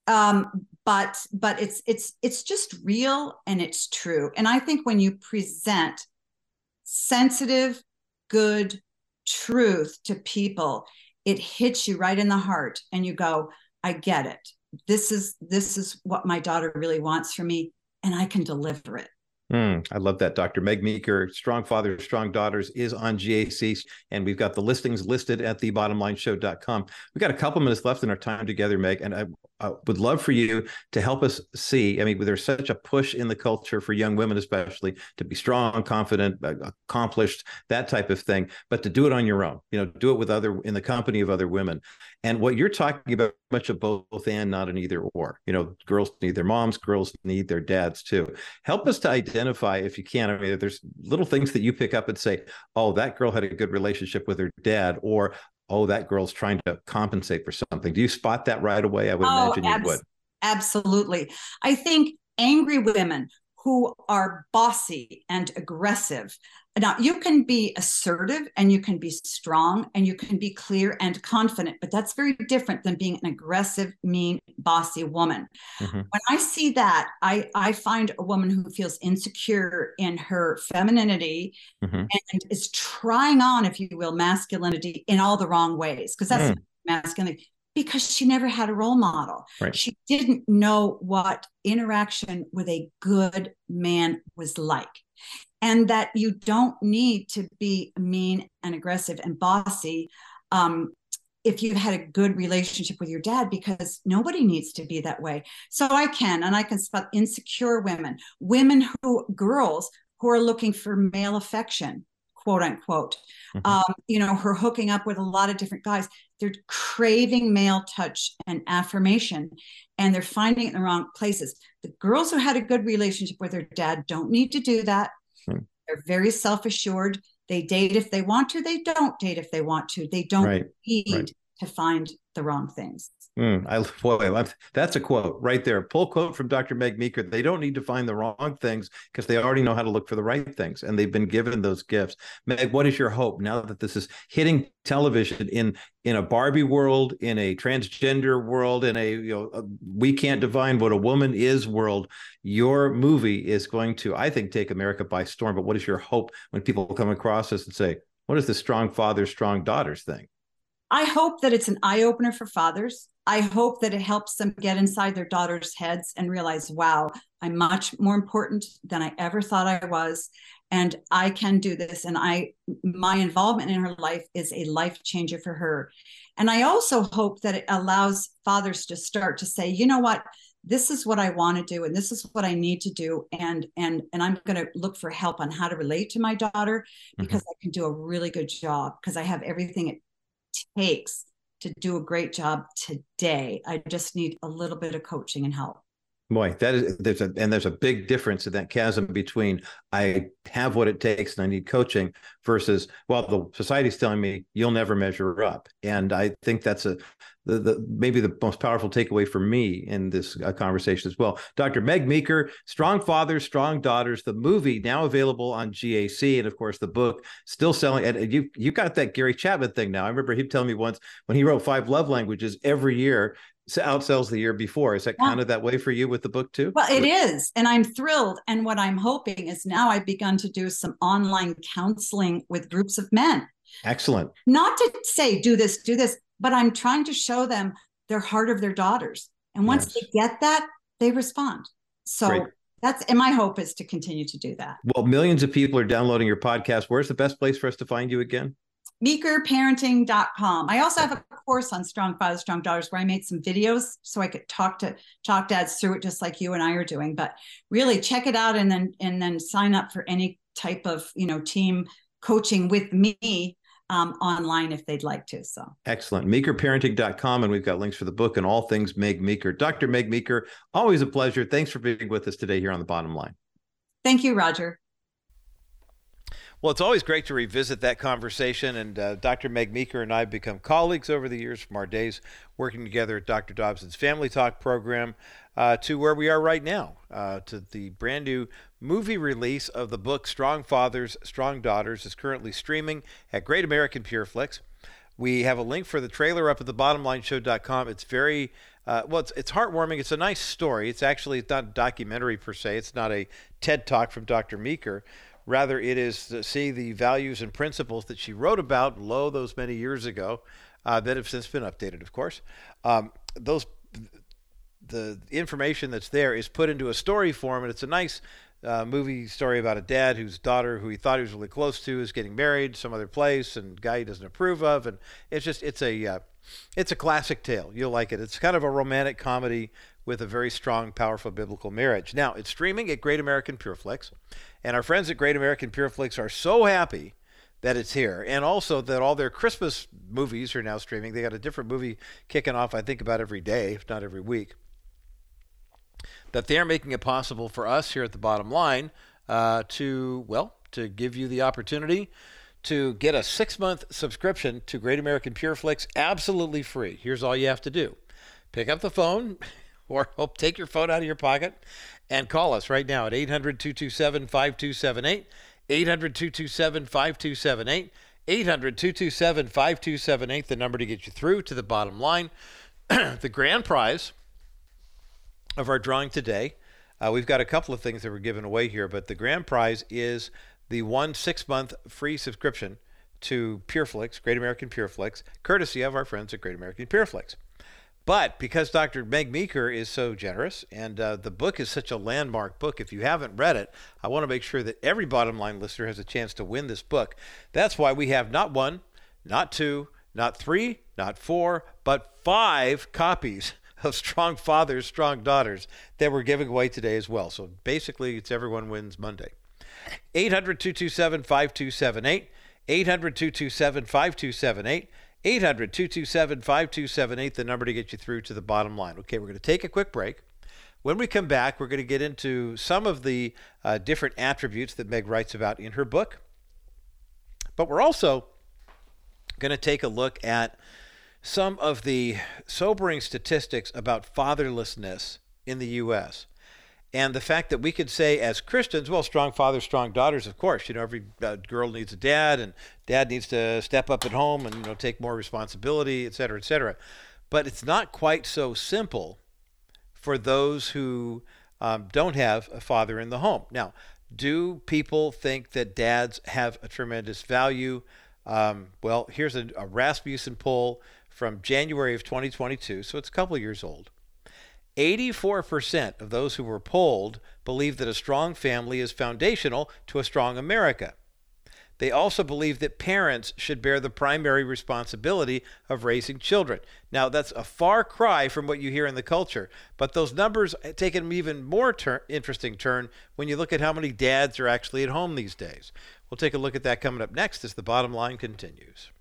um but but it's it's it's just real and it's true and i think when you present sensitive, good truth to people, it hits you right in the heart and you go, I get it. This is this is what my daughter really wants from me and I can deliver it. Mm, I love that, Dr. Meg Meeker. Strong Fathers, Strong Daughters is on GAC, and we've got the listings listed at thebottomlineshow.com. We've got a couple minutes left in our time together, Meg, and I, I, would love for you to help us see. I mean, there's such a push in the culture for young women, especially, to be strong, confident, uh, accomplished, that type of thing, but to do it on your own, you know, do it with other, in the company of other women. And what you're talking about, much of both and not an either or. You know, girls need their moms, girls need their dads too. Help us to identify, if you can. I mean, there's little things that you pick up and say, "Oh, that girl had a good relationship with her dad," or "Oh, that girl's trying to compensate for something." Do you spot that right away? I would oh, imagine you would. Absolutely. I think angry women who are bossy and aggressive now, you can be assertive and you can be strong and you can be clear and confident, but that's very different than being an aggressive, mean, bossy woman. Mm-hmm. When I see that, I, I find a woman who feels insecure in her femininity mm-hmm. and is trying on, if you will, masculinity in all the wrong ways, because that's mm. masculinity because she never had a role model. Right. She didn't know what interaction with a good man was like and that you don't need to be mean and aggressive and bossy um, if you've had a good relationship with your dad because nobody needs to be that way. So i can and i can spot insecure women women who girls who are looking for male affection quote unquote. Mm-hmm. um, you know who are hooking up with a lot of different guys. They're craving male touch and affirmation and they're finding it in the wrong places. The girls who had a good relationship with their dad don't need to do that Hmm. They're very self assured. They date if they want to, they don't date if they want to. They don't Right, need right. to find the wrong things. Mm, I boy, that's a quote right there. Pull quote from Dr. Meg Meeker. They don't need to find the wrong things because they already know how to look for the right things, and they've been given those gifts. Meg, what is your hope now that this is hitting television in in a Barbie world, in a transgender world, in a you know a, we can't define what a woman is world? Your movie is going to, I think, take America by storm. But what is your hope when people come across us and say, "What is the strong father, strong daughters thing?" I hope that it's an eye opener for fathers. I hope that it helps them get inside their daughters' heads and realize, wow, I'm much more important than I ever thought I was. And I can do this. And I, my involvement in her life is a life changer for her. And I also hope that it allows fathers to start to say, you know what, this is what I want to do, and this is what I need to do. And and and I'm going to look for help on how to relate to my daughter mm-hmm. because I can do a really good job because I have everything it takes to do a great job today. I just need a little bit of coaching and help. Boy, that is there's a and there's a big difference in that chasm between I have what it takes and I need coaching versus well the society's telling me you'll never measure up, and I think that's a the, the maybe the most powerful takeaway for me in this uh, conversation as well. Dr. Meg Meeker, Strong Fathers, Strong Daughters, the movie now available on GAC, and of course the book still selling. And you you got that Gary Chapman thing now. I remember him telling me once when he wrote Five Love Languages every year outsells the year before. Is that Yeah. kind of that way for you with the book too? Well, it is. And I'm thrilled. And what I'm hoping is now I've begun to do some online counseling with groups of men. Excellent. Not to say, do this, do this, but I'm trying to show them their heart of their daughters. And once Yes. they get that, they respond. So Great. that's, and my hope is to continue to do that. Well, millions of people are downloading your podcast. Where's the best place for us to find you again? meekerparenting.com. I also have a course on strong fathers, strong daughters where I made some videos so I could talk to talk dads through it just like you and I are doing. But really check it out and then and then sign up for any type of, you know, team coaching with me um, online if they'd like to. So Excellent. Meekerparenting.com. And we've got links for the book and all things Meg Meeker. Dr. Meg Meeker, always a pleasure. Thanks for being with us today here on the bottom line. thank you, Roger. Well, it's always great to revisit that conversation. And uh, Dr. Meg Meeker and I have become colleagues over the years from our days working together at Dr. Dobson's Family Talk program uh, to where we are right now, uh, to the brand new movie release of the book Strong Fathers, Strong Daughters is currently streaming at Great American Pure Flix. We have a link for the trailer up at the bottomlineshow.com. It's very uh, well, it's, it's heartwarming. It's a nice story. It's actually it's not a documentary per se. It's not a TED talk from Dr. Meeker. Rather, it is see the values and principles that she wrote about, lo, those many years ago, uh, that have since been updated, of course. Um, those the information that's there is put into a story form, and it's a nice uh, movie story about a dad whose daughter, who he thought he was really close to, is getting married some other place, and guy he doesn't approve of, and it's just it's a uh, it's a classic tale. You'll like it. It's kind of a romantic comedy with a very strong, powerful biblical marriage. Now it's streaming at Great American Pure Flix, and our friends at Great American Pure Flix are so happy that it's here, and also that all their Christmas movies are now streaming. They got a different movie kicking off, I think, about every day, if not every week that they're making it possible for us here at the bottom line uh, to, well, to give you the opportunity to get a six month subscription to Great American Pure Flix absolutely free. Here's all you have to do pick up the phone or take your phone out of your pocket and call us right now at 800 227 5278. 800 227 5278. 800 227 5278, the number to get you through to the bottom line. the grand prize of our drawing today. Uh, we've got a couple of things that we're giving away here, but the grand prize is the one six month free subscription to Pure Flix, Great American Pure Flix, courtesy of our friends at Great American Pure Flix. But because Dr. Meg Meeker is so generous and uh, the book is such a landmark book, if you haven't read it, I want to make sure that every bottom line listener has a chance to win this book. That's why we have not one, not two, not three, not four, but five copies of Strong Fathers, Strong Daughters that we're giving away today as well. So basically, it's everyone wins Monday. 800 227 5278. 800 227 5278. 800 227 5278, the number to get you through to the bottom line. Okay, we're going to take a quick break. When we come back, we're going to get into some of the uh, different attributes that Meg writes about in her book. But we're also going to take a look at some of the sobering statistics about fatherlessness in the U.S. And the fact that we could say as Christians, well, strong fathers, strong daughters, of course. You know, every uh, girl needs a dad, and dad needs to step up at home and you know take more responsibility, et cetera, et cetera. But it's not quite so simple for those who um, don't have a father in the home. Now, do people think that dads have a tremendous value? Um, well, here's a, a Rasmussen poll from January of 2022, so it's a couple years old. 84% of those who were polled believe that a strong family is foundational to a strong America. They also believe that parents should bear the primary responsibility of raising children. Now, that's a far cry from what you hear in the culture, but those numbers take an even more ter- interesting turn when you look at how many dads are actually at home these days. We'll take a look at that coming up next as the bottom line continues.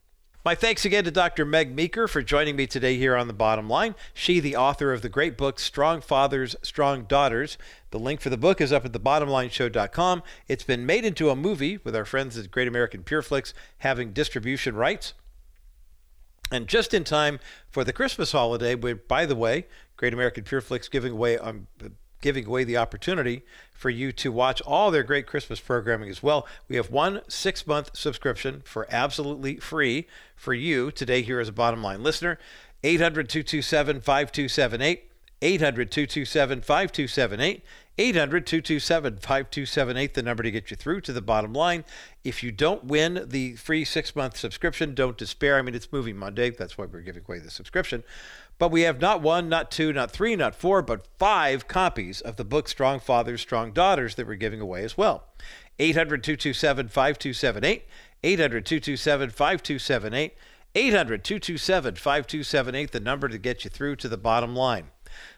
My thanks again to Dr. Meg Meeker for joining me today here on The Bottom Line. She, the author of the great book, Strong Fathers, Strong Daughters. The link for the book is up at thebottomlineshow.com. It's been made into a movie with our friends at Great American Pure Flix having distribution rights. And just in time for the Christmas holiday, by the way, Great American Pure Flix giving away um, giving away the opportunity for you to watch all their great Christmas programming as well. We have one six month subscription for absolutely free for you today here as a bottom line listener. 800 227 5278. 800 227 5278. 800 227 5278, the number to get you through to the bottom line. If you don't win the free six month subscription, don't despair. I mean, it's Movie Monday. That's why we're giving away the subscription. But we have not one, not two, not three, not four, but five copies of the book Strong Fathers, Strong Daughters that we're giving away as well. 800 227 5278. 800 227 5278. 800 227 5278, the number to get you through to the bottom line.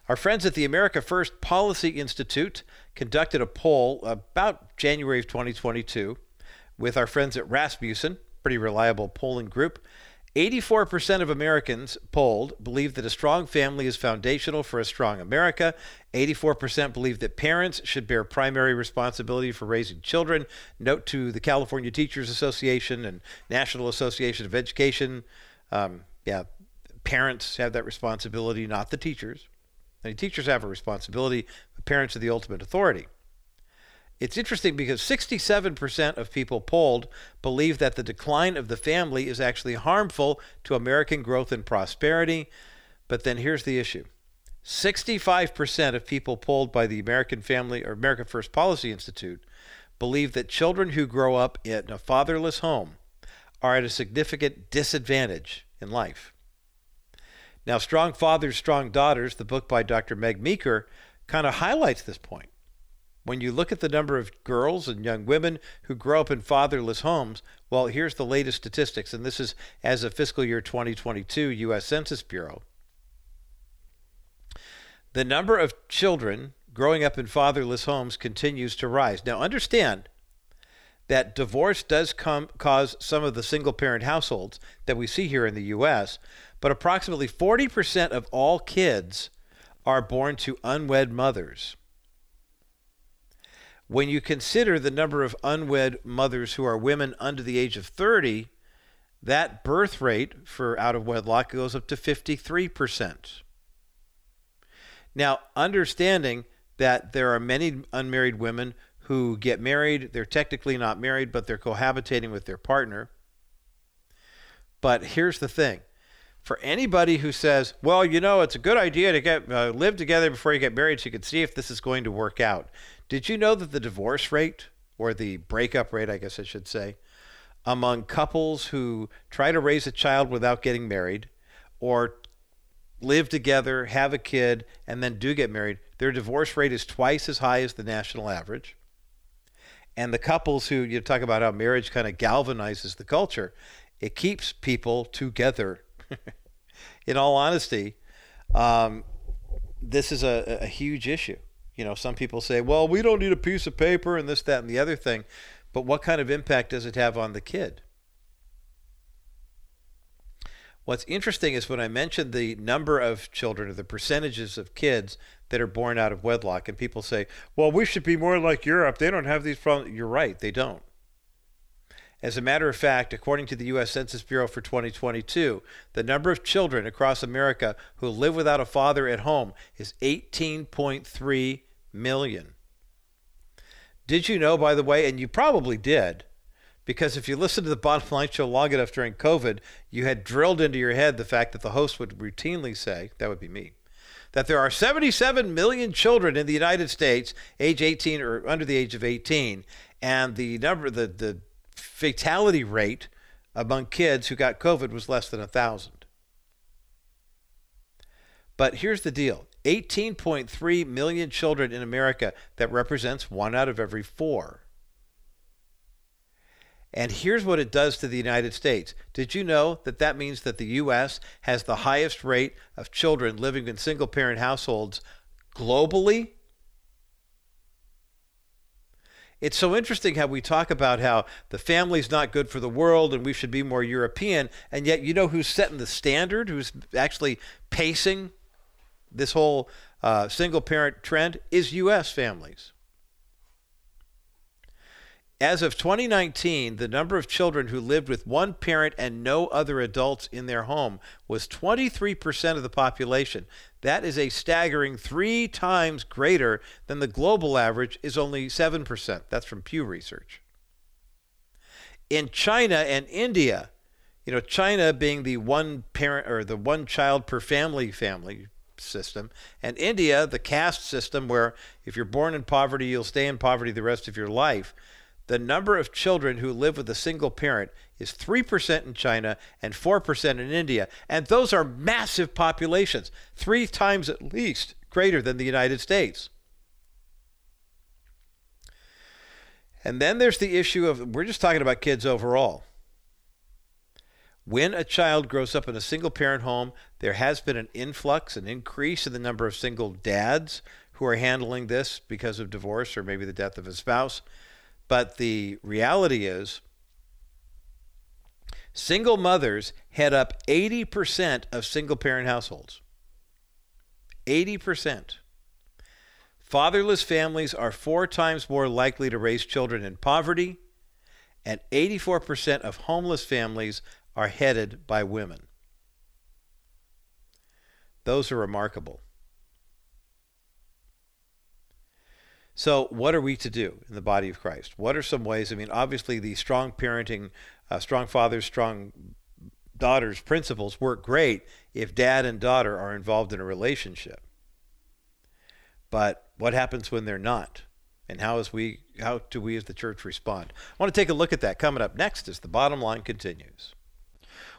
Our friends at the America First Policy Institute conducted a poll about January of 2022 with our friends at Rasmussen, pretty reliable polling group. 84% of Americans polled believe that a strong family is foundational for a strong America. 84% believe that parents should bear primary responsibility for raising children. Note to the California Teachers Association and National Association of Education. Um, yeah, parents have that responsibility, not the teachers. I mean, teachers have a responsibility, but parents are the ultimate authority. It's interesting because 67% of people polled believe that the decline of the family is actually harmful to American growth and prosperity. But then here's the issue 65% of people polled by the American Family or American First Policy Institute believe that children who grow up in a fatherless home are at a significant disadvantage in life. Now, Strong Fathers, Strong Daughters, the book by Dr. Meg Meeker, kind of highlights this point. When you look at the number of girls and young women who grow up in fatherless homes, well, here's the latest statistics, and this is as of fiscal year 2022 U.S. Census Bureau. The number of children growing up in fatherless homes continues to rise. Now, understand that divorce does come, cause some of the single parent households that we see here in the U.S., but approximately 40% of all kids are born to unwed mothers. When you consider the number of unwed mothers who are women under the age of 30, that birth rate for out of wedlock goes up to 53%. Now, understanding that there are many unmarried women who get married, they're technically not married, but they're cohabitating with their partner. But here's the thing for anybody who says, well, you know, it's a good idea to get uh, live together before you get married so you can see if this is going to work out. Did you know that the divorce rate, or the breakup rate, I guess I should say, among couples who try to raise a child without getting married, or live together, have a kid, and then do get married, their divorce rate is twice as high as the national average. And the couples who you talk about how marriage kind of galvanizes the culture, it keeps people together. In all honesty, um, this is a, a huge issue. You know, some people say, well, we don't need a piece of paper and this, that, and the other thing. But what kind of impact does it have on the kid? What's interesting is when I mentioned the number of children or the percentages of kids that are born out of wedlock, and people say, well, we should be more like Europe. They don't have these problems. You're right, they don't. As a matter of fact, according to the U.S. Census Bureau for 2022, the number of children across America who live without a father at home is 18.3 million. Did you know, by the way, and you probably did, because if you listened to the bottom line show long enough during COVID, you had drilled into your head the fact that the host would routinely say, that would be me, that there are 77 million children in the United States, age 18 or under the age of 18, and the number, the, the fatality rate among kids who got COVID was less than a thousand. But here's the deal 18.3 million children in America, that represents one out of every four. And here's what it does to the United States. Did you know that that means that the U.S. has the highest rate of children living in single parent households globally? It's so interesting how we talk about how the family's not good for the world and we should be more European, and yet you know who's setting the standard, who's actually pacing this whole uh, single parent trend is U.S. families. As of 2019, the number of children who lived with one parent and no other adults in their home was 23% of the population. That is a staggering three times greater than the global average is only 7%. That's from Pew Research. In China and India, you know, China being the one parent or the one child per family family system, and India, the caste system where if you're born in poverty, you'll stay in poverty the rest of your life the number of children who live with a single parent is 3% in China and 4% in India. And those are massive populations, three times at least greater than the United States. And then there's the issue of we're just talking about kids overall. When a child grows up in a single parent home, there has been an influx, an increase in the number of single dads who are handling this because of divorce or maybe the death of a spouse. But the reality is, single mothers head up 80% of single parent households. 80%. Fatherless families are four times more likely to raise children in poverty, and 84% of homeless families are headed by women. Those are remarkable. So, what are we to do in the body of Christ? What are some ways? I mean, obviously, the strong parenting, uh, strong fathers, strong daughters principles work great if dad and daughter are involved in a relationship. But what happens when they're not? And how is we how do we as the church respond? I want to take a look at that coming up next as the bottom line continues.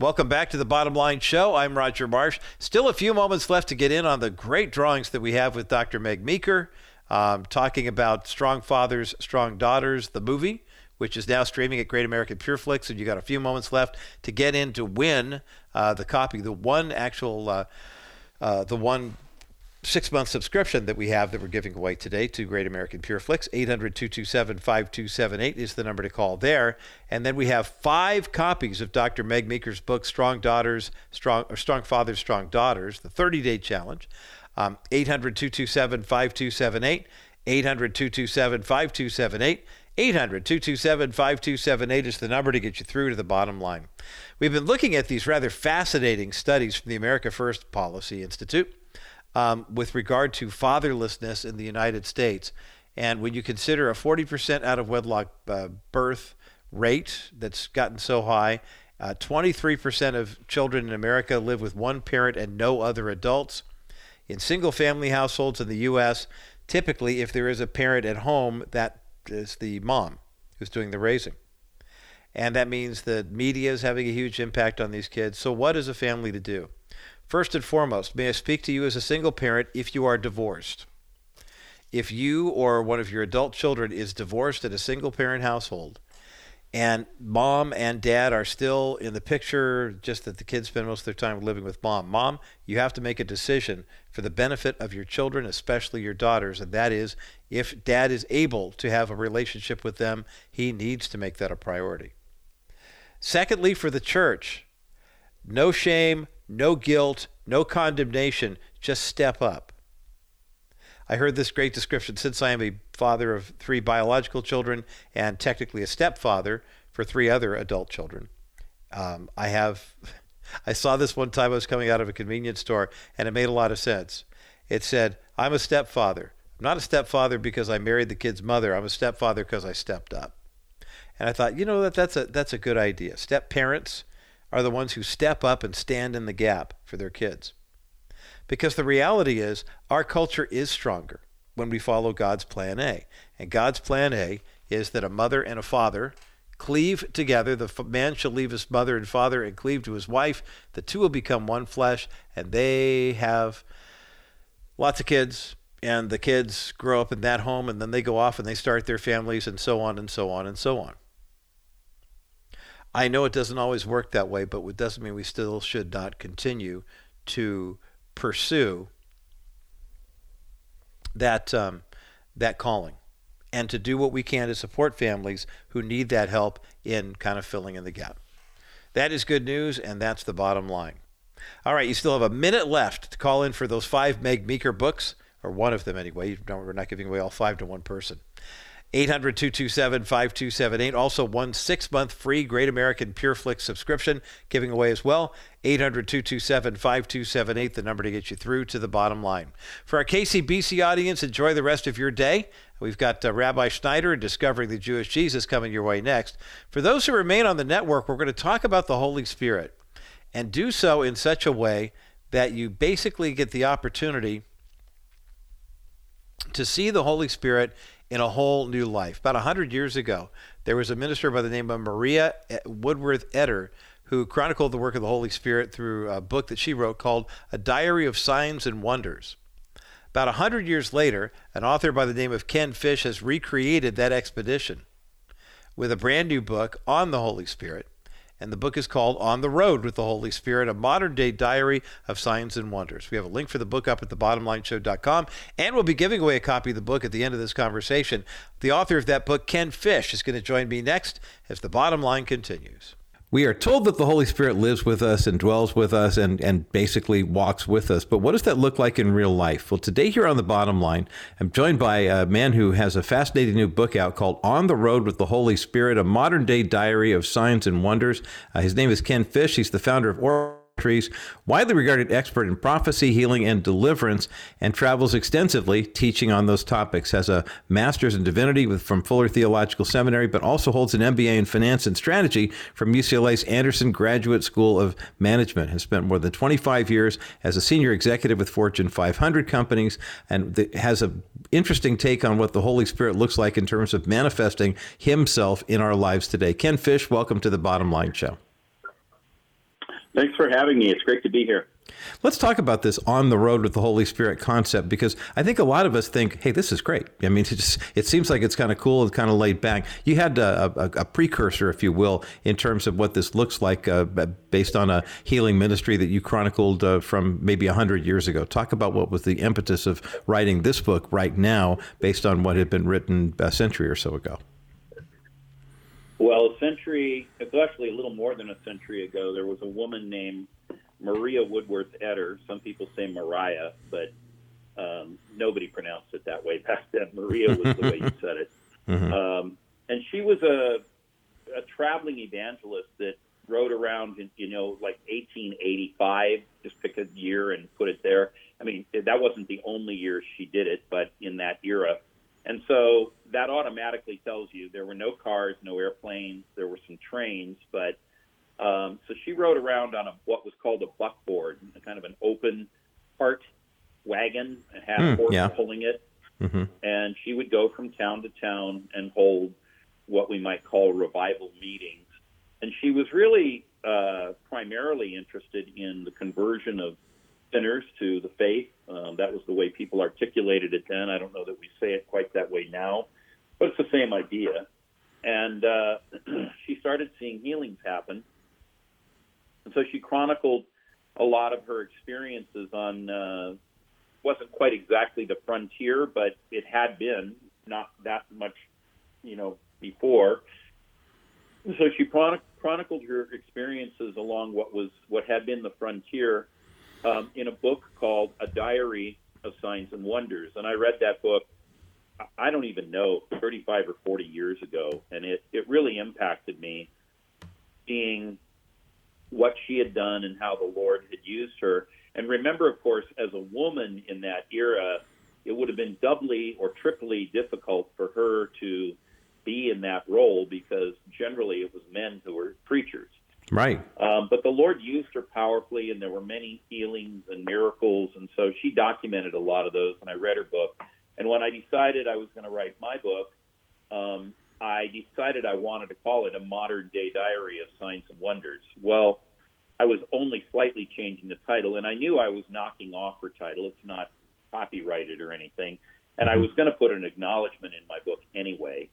Welcome back to the Bottom Line Show. I'm Roger Marsh. Still a few moments left to get in on the great drawings that we have with Dr. Meg Meeker, um, talking about Strong Fathers, Strong Daughters, the movie, which is now streaming at Great American Pure Flix. And you got a few moments left to get in to win uh, the copy, the one actual, uh, uh, the one six month subscription that we have that we're giving away today to Great American Pure Flix. 800 227 5278 is the number to call there. And then we have five copies of Dr. Meg Meeker's book, Strong Daughters, Strong, or Strong Fathers, Strong Daughters, the 30 day challenge. Um, 800 227 5278. 800 227 5278. 800 227 5278 is the number to get you through to the bottom line. We've been looking at these rather fascinating studies from the America First Policy Institute um, with regard to fatherlessness in the United States. And when you consider a 40% out of wedlock uh, birth rate that's gotten so high, uh, 23% of children in America live with one parent and no other adults. In single family households in the U.S., typically, if there is a parent at home, that is the mom who's doing the raising. And that means that media is having a huge impact on these kids. So, what is a family to do? First and foremost, may I speak to you as a single parent if you are divorced? If you or one of your adult children is divorced in a single parent household, and mom and dad are still in the picture, just that the kids spend most of their time living with mom. Mom, you have to make a decision for the benefit of your children, especially your daughters, and that is if dad is able to have a relationship with them, he needs to make that a priority. Secondly, for the church, no shame, no guilt, no condemnation, just step up. I heard this great description since I am a father of three biological children and technically a stepfather for three other adult children. Um, I have, I saw this one time I was coming out of a convenience store and it made a lot of sense. It said, I'm a stepfather. I'm not a stepfather because I married the kid's mother. I'm a stepfather because I stepped up. And I thought, you know, that that's a that's a good idea. Step parents are the ones who step up and stand in the gap for their kids. Because the reality is, our culture is stronger when we follow God's plan A. And God's plan A is that a mother and a father cleave together. The man shall leave his mother and father and cleave to his wife. The two will become one flesh, and they have lots of kids. And the kids grow up in that home, and then they go off and they start their families, and so on and so on and so on. I know it doesn't always work that way, but it doesn't mean we still should not continue to pursue that um, that calling and to do what we can to support families who need that help in kind of filling in the gap. That is good news, and that's the bottom line. All right, you still have a minute left to call in for those five Meg Meeker books, or one of them anyway. We're not giving away all five to one person. 800 227 5278. Also, one six month free Great American Pure Flix subscription giving away as well. 800 227 5278, the number to get you through to the bottom line. For our KCBC audience, enjoy the rest of your day. We've got uh, Rabbi Schneider and Discovering the Jewish Jesus coming your way next. For those who remain on the network, we're going to talk about the Holy Spirit and do so in such a way that you basically get the opportunity to see the Holy Spirit in a whole new life. About 100 years ago, there was a minister by the name of Maria eh, Woodworth Etter who chronicled the work of the Holy Spirit through a book that she wrote called A Diary of Signs and Wonders. About 100 years later, an author by the name of Ken Fish has recreated that expedition with a brand new book on the Holy Spirit and the book is called On the Road with the Holy Spirit, a modern day diary of signs and wonders. We have a link for the book up at thebottomlineshow.com, and we'll be giving away a copy of the book at the end of this conversation. The author of that book, Ken Fish, is going to join me next as the bottom line continues. We are told that the Holy Spirit lives with us and dwells with us and, and basically walks with us. But what does that look like in real life? Well, today here on the bottom line, I'm joined by a man who has a fascinating new book out called On the Road with the Holy Spirit, a modern day diary of signs and wonders. Uh, his name is Ken Fish. He's the founder of Or widely regarded expert in prophecy, healing, and deliverance, and travels extensively teaching on those topics. Has a master's in divinity with, from Fuller Theological Seminary, but also holds an MBA in finance and strategy from UCLA's Anderson Graduate School of Management. Has spent more than 25 years as a senior executive with Fortune 500 companies, and the, has an interesting take on what the Holy Spirit looks like in terms of manifesting Himself in our lives today. Ken Fish, welcome to the Bottom Line Show. Thanks for having me. It's great to be here. Let's talk about this on the road with the Holy Spirit concept because I think a lot of us think, "Hey, this is great." I mean, it just it seems like it's kind of cool, and kind of laid back. You had a, a, a, precursor, if you will, in terms of what this looks like, uh, based on a healing ministry that you chronicled uh, from maybe hundred years ago. Talk about what was the impetus of writing this book right now, based on what had been written a century or so ago. Well, a century, it's actually a little more than a century ago, there was a woman named Maria Woodworth Etter. Some people say Mariah, but um, nobody pronounced it that way back then. Maria was the way you said it. Mm-hmm. Um, and she was a a traveling evangelist that rode around in you know like 1885. Just pick a year and put it there. I mean, that wasn't the only year she did it, but in that era. And so that automatically tells you there were no cars, no airplanes, there were some trains, but um, so she rode around on a what was called a buckboard, a kind of an open cart wagon, and had Mm, a horse yeah. pulling it. hmm And she would go from town to town and hold what we might call revival meetings. And she was really uh, primarily interested in the conversion of sinners to the faith. Um, that was the way people articulated it then. I don't know that we say it quite that way now, but it's the same idea. And uh, she started seeing healings happen. And so she chronicled a lot of her experiences on, uh, wasn't quite exactly the frontier, but it had been not that much, you know, before. So she chronic- chronicled her experiences along what was what had been the frontier um, in a book called A Diary of Signs and Wonders. And I read that book, I- don't even know, 35 or 40 years ago. And it, it really impacted me seeing what she had done and how the Lord had used her. And remember, of course, as a woman in that era, it would have been doubly or triply difficult for her to be in that role because generally it was men who were preachers. Right. Um, but the Lord used her powerfully, and there were many healings and miracles. And so she documented a lot of those. And I read her book. And when I decided I was going to write my book, um, I decided I wanted to call it a modern day diary of signs and wonders. Well, I was only slightly changing the title, and I knew I was knocking off her title. It's not copyrighted or anything. And I was going to put an acknowledgement in my book anyway.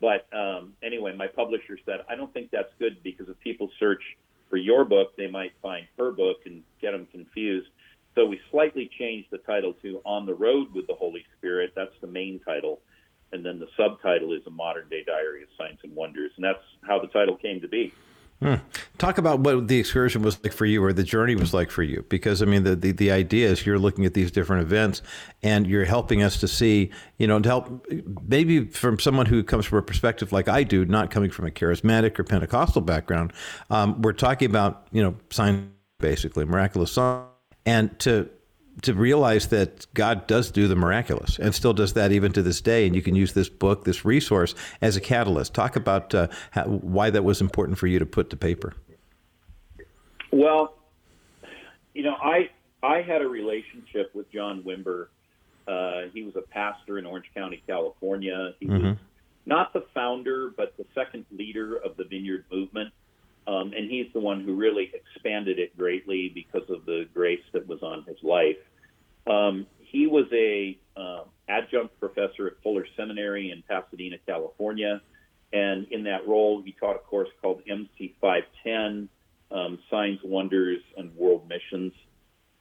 But um, anyway, my publisher said, I don't think that's good because if people search for your book, they might find her book and get them confused. So we slightly changed the title to On the Road with the Holy Spirit. That's the main title. And then the subtitle is A Modern Day Diary of Signs and Wonders. And that's how the title came to be. Talk about what the excursion was like for you or the journey was like for you. Because, I mean, the, the, the idea is you're looking at these different events and you're helping us to see, you know, to help maybe from someone who comes from a perspective like I do, not coming from a charismatic or Pentecostal background. Um, we're talking about, you know, sign basically, miraculous sign. And to to realize that God does do the miraculous and still does that even to this day. And you can use this book, this resource, as a catalyst. Talk about uh, how, why that was important for you to put to paper. Well, you know, I I had a relationship with John Wimber. Uh, he was a pastor in Orange County, California. He was not the founder, but the second leader of the Vineyard Movement. Um, and he's the one who really expanded it greatly because of the grace that was on his life. Um, he was a uh, adjunct professor at Fuller Seminary in Pasadena, California, and in that role, he taught a course called MC 510, um, Signs, Wonders, and World Missions.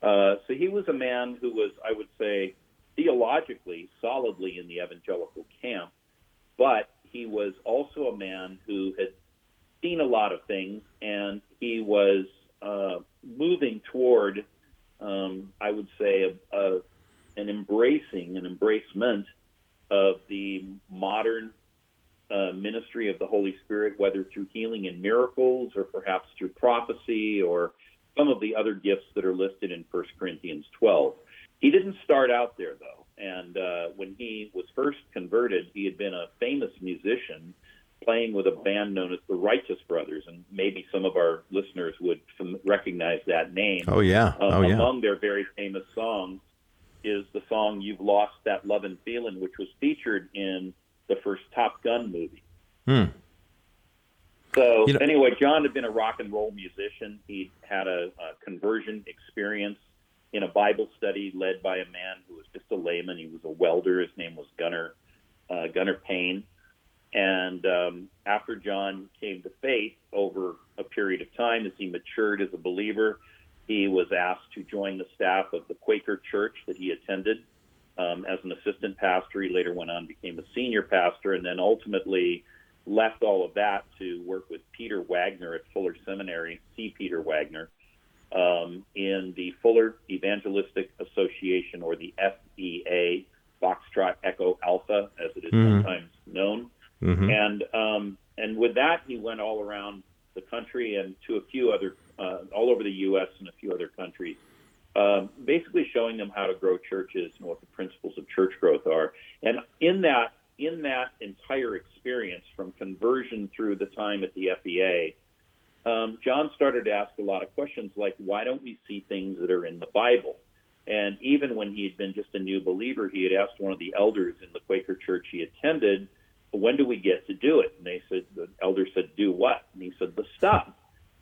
Uh, so he was a man who was, I would say, theologically solidly in the evangelical camp, but he was also a man who had seen a lot of things, and he was uh, moving toward, um, I would say, a, a, an embracing, an embracement of the modern uh, ministry of the Holy Spirit, whether through healing and miracles, or perhaps through prophecy, or some of the other gifts that are listed in 1 Corinthians 12. He didn't start out there, though. And uh, when he was first converted, he had been a famous musician playing with a band known as the Righteous Brothers, and maybe some of our listeners would fam- recognize that name. Oh, yeah. Um, Oh, yeah. Among their very famous songs is the song "You've Lost That Love and Feeling," which was featured in the first Top Gun movie. Hmm. So You know- anyway, John had been a rock and roll musician. He had a, a conversion experience in a Bible study led by a man who was just a layman. He was a welder. His name was Gunnar uh, Gunnar Payne. And um, after John came to faith over a period of time, as he matured as a believer, he was asked to join the staff of the Quaker church that he attended um, as an assistant pastor. He later went on became a senior pastor, and then ultimately left all of that to work with Peter Wagner at Fuller Seminary, C. Peter Wagner, um, in the Fuller Evangelistic Association, or the FEA, Foxtrot Echo Alpha, as it is Mhm. sometimes known. Mm-hmm. And um, and with that, he went all around the country and to a few other, uh, all over the U.S. and a few other countries, um, basically showing them how to grow churches and what the principles of church growth are. And in that in that entire experience, from conversion through the time at the FEA, um, John started to ask a lot of questions like, why don't we see things that are in the Bible? And even when he had been just a new believer, he had asked one of the elders in the Quaker church he attended, when do we get to do it? And they said, the elder said, do what? And he said, the stuff.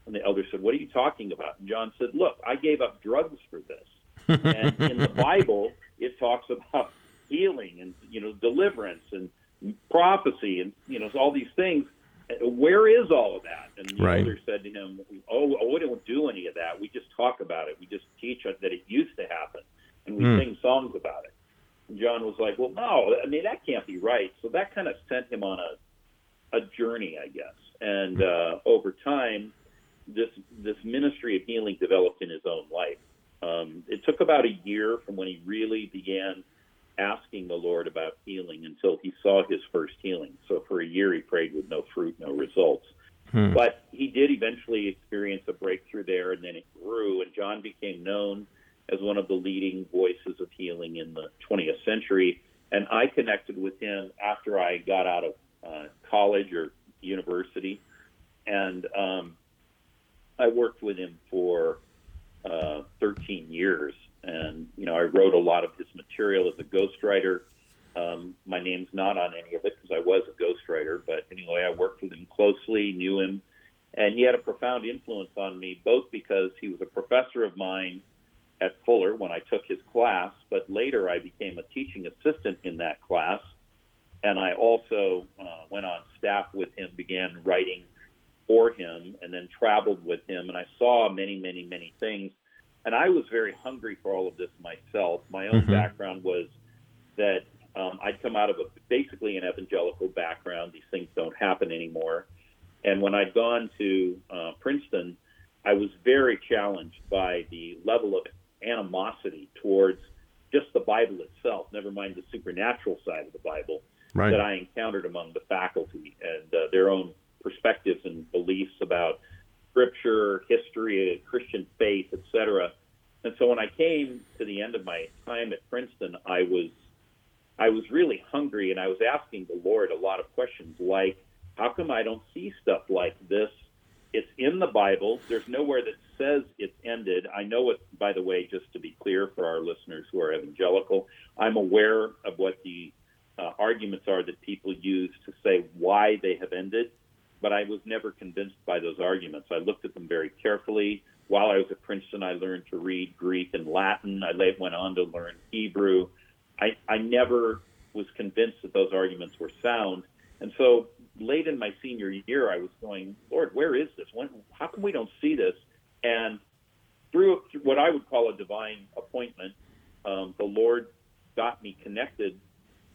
And the elder said, what are you talking about? And John said, look, I gave up drugs for this. and in the Bible, it talks about healing and, you know, deliverance and prophecy and, you know, all these things. Where is all of that? And the right. elder said to him, oh, oh, we don't do any of that. We just talk about it. We just teach that it used to happen. And we mm. sing songs about it. And John was like, well, no, I mean, that can't be right. So that kind of sent him on a, a journey, I guess. And uh, over time, this this ministry of healing developed in his own life. Um, it took about a year from when he really began asking the Lord about healing until he saw his first healing. So for a year he prayed with no fruit, no results. Hmm. But he did eventually experience a breakthrough there, and then it grew, and John became known as one of the leading voices of healing in the 20th century. And I connected with him after I got out of uh, college or university, and um, I worked with him for uh, 13 years. And you know, I wrote a lot of his material as a ghostwriter. Um, my name's not on any of it because I was a ghostwriter, but anyway, I worked with him closely, knew him, and he had a profound influence on me, both because he was a professor of mine at Fuller when I took his class, but later I became a teaching assistant in that class. And I also uh, went on staff with him, began writing for him, and then traveled with him. And I saw many, many, many things. And I was very hungry for all of this myself. My own mm-hmm. background was that um, I'd come out of a, basically an evangelical background. These things don't happen anymore. And when I'd gone to uh, Princeton, I was very challenged by the level of animosity towards just the Bible itself, never mind the supernatural side of the Bible, right. that I encountered among the faculty and uh, their own perspectives and beliefs about scripture, history, Christian faith, etc. And so when I came to the end of my time at Princeton, I was I was really hungry and I was asking the Lord a lot of questions like, how come I don't see stuff like this it's in the Bible. There's nowhere that says it's ended. I know it, by the way, just to be clear for our listeners who are evangelical, I'm aware of what the uh, arguments are that people use to say why they have ended, but I was never convinced by those arguments. I looked at them very carefully. While I was at Princeton, I learned to read Greek and Latin. I later went on to learn Hebrew. I, I never was convinced that those arguments were sound. And so late in my senior year, I was going, Lord, where is this? When, how come we don't see this? And through what I would call a divine appointment, um, the Lord got me connected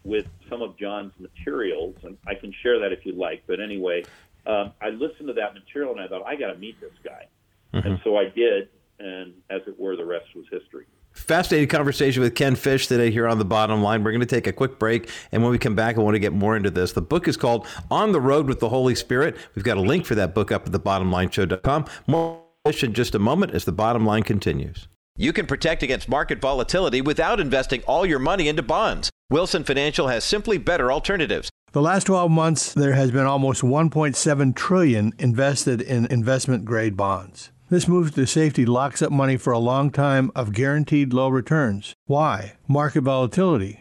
with some of John's materials, and I can share that if you like. But anyway, um, I listened to that material and I thought, I got to meet this guy. Mm-hmm. And so I did, and as it were, the rest was history. Fascinating conversation with Ken Fish today here on the bottom line. We're going to take a quick break, and when we come back, I want to get more into this. The book is called On the Road with the Holy Spirit. We've got a link for that book up at the thebottomlineshow.com. More in just a moment as the bottom line continues. You can protect against market volatility without investing all your money into bonds. Wilson Financial has simply better alternatives. The last 12 months there has been almost 1.7 trillion invested in investment grade bonds. This move to safety locks up money for a long time of guaranteed low returns. Why? Market volatility.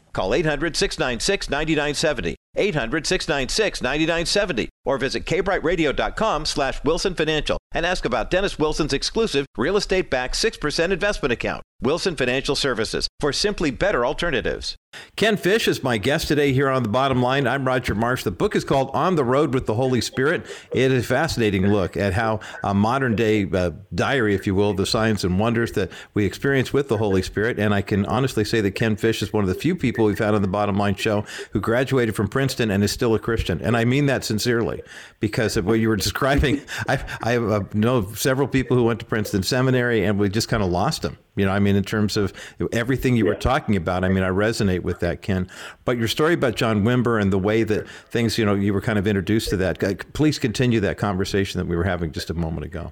Call 800 696 9970 800 696 9970 or visit kbriteradio.com slash Wilson Financial and ask about Dennis Wilson's exclusive real estate backed 6% investment account. Wilson Financial Services for simply better alternatives. Ken Fish is my guest today here on The Bottom Line. I'm Roger Marsh. The book is called On the Road with the Holy Spirit. It is a fascinating look at how a modern day uh, diary, if you will, the signs and wonders that we experience with the Holy Spirit. And I can honestly say that Ken Fish is one of the few people we've had on The Bottom Line show who graduated from Princeton and is still a Christian. And I mean that sincerely because of what you were describing. I, I uh, know several people who went to Princeton Seminary and we just kind of lost them. You know, I mean, in terms of everything you yeah. were talking about, I mean, I resonate with that, Ken. But your story about John Wimber and the way that things, you know, you were kind of introduced to that. Please continue that conversation that we were having just a moment ago.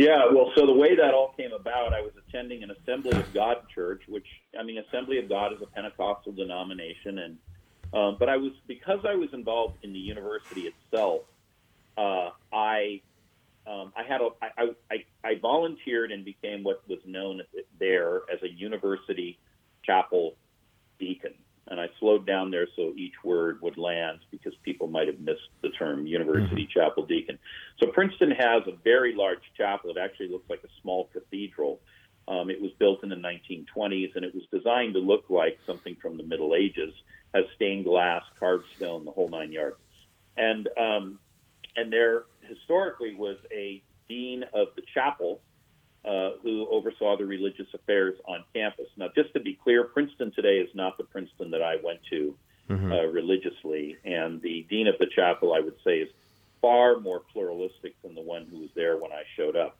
Yeah, well, so the way that all came about, I was attending an Assembly of God church, which I mean, Assembly of God is a Pentecostal denomination, and um, but I was because I was involved in the university itself. Uh, I um, I had a I, I, I volunteered and became what was known there as a university chapel deacon, and I slowed down there so each word would land because people might have missed the term university mm-hmm. chapel deacon. So Princeton has a very large chapel. It actually looks like a small cathedral. Um, it was built in the 1920s, and it was designed to look like something from the Middle Ages has stained glass, carved stone, the whole nine yards. And um, and there historically was a dean of the chapel uh, who oversaw the religious affairs on campus. Now, just to be clear, Princeton today is not the Princeton that I went to mm-hmm. uh, religiously, and the dean of the chapel, I would say, is far more pluralistic than the one who was there when I showed up.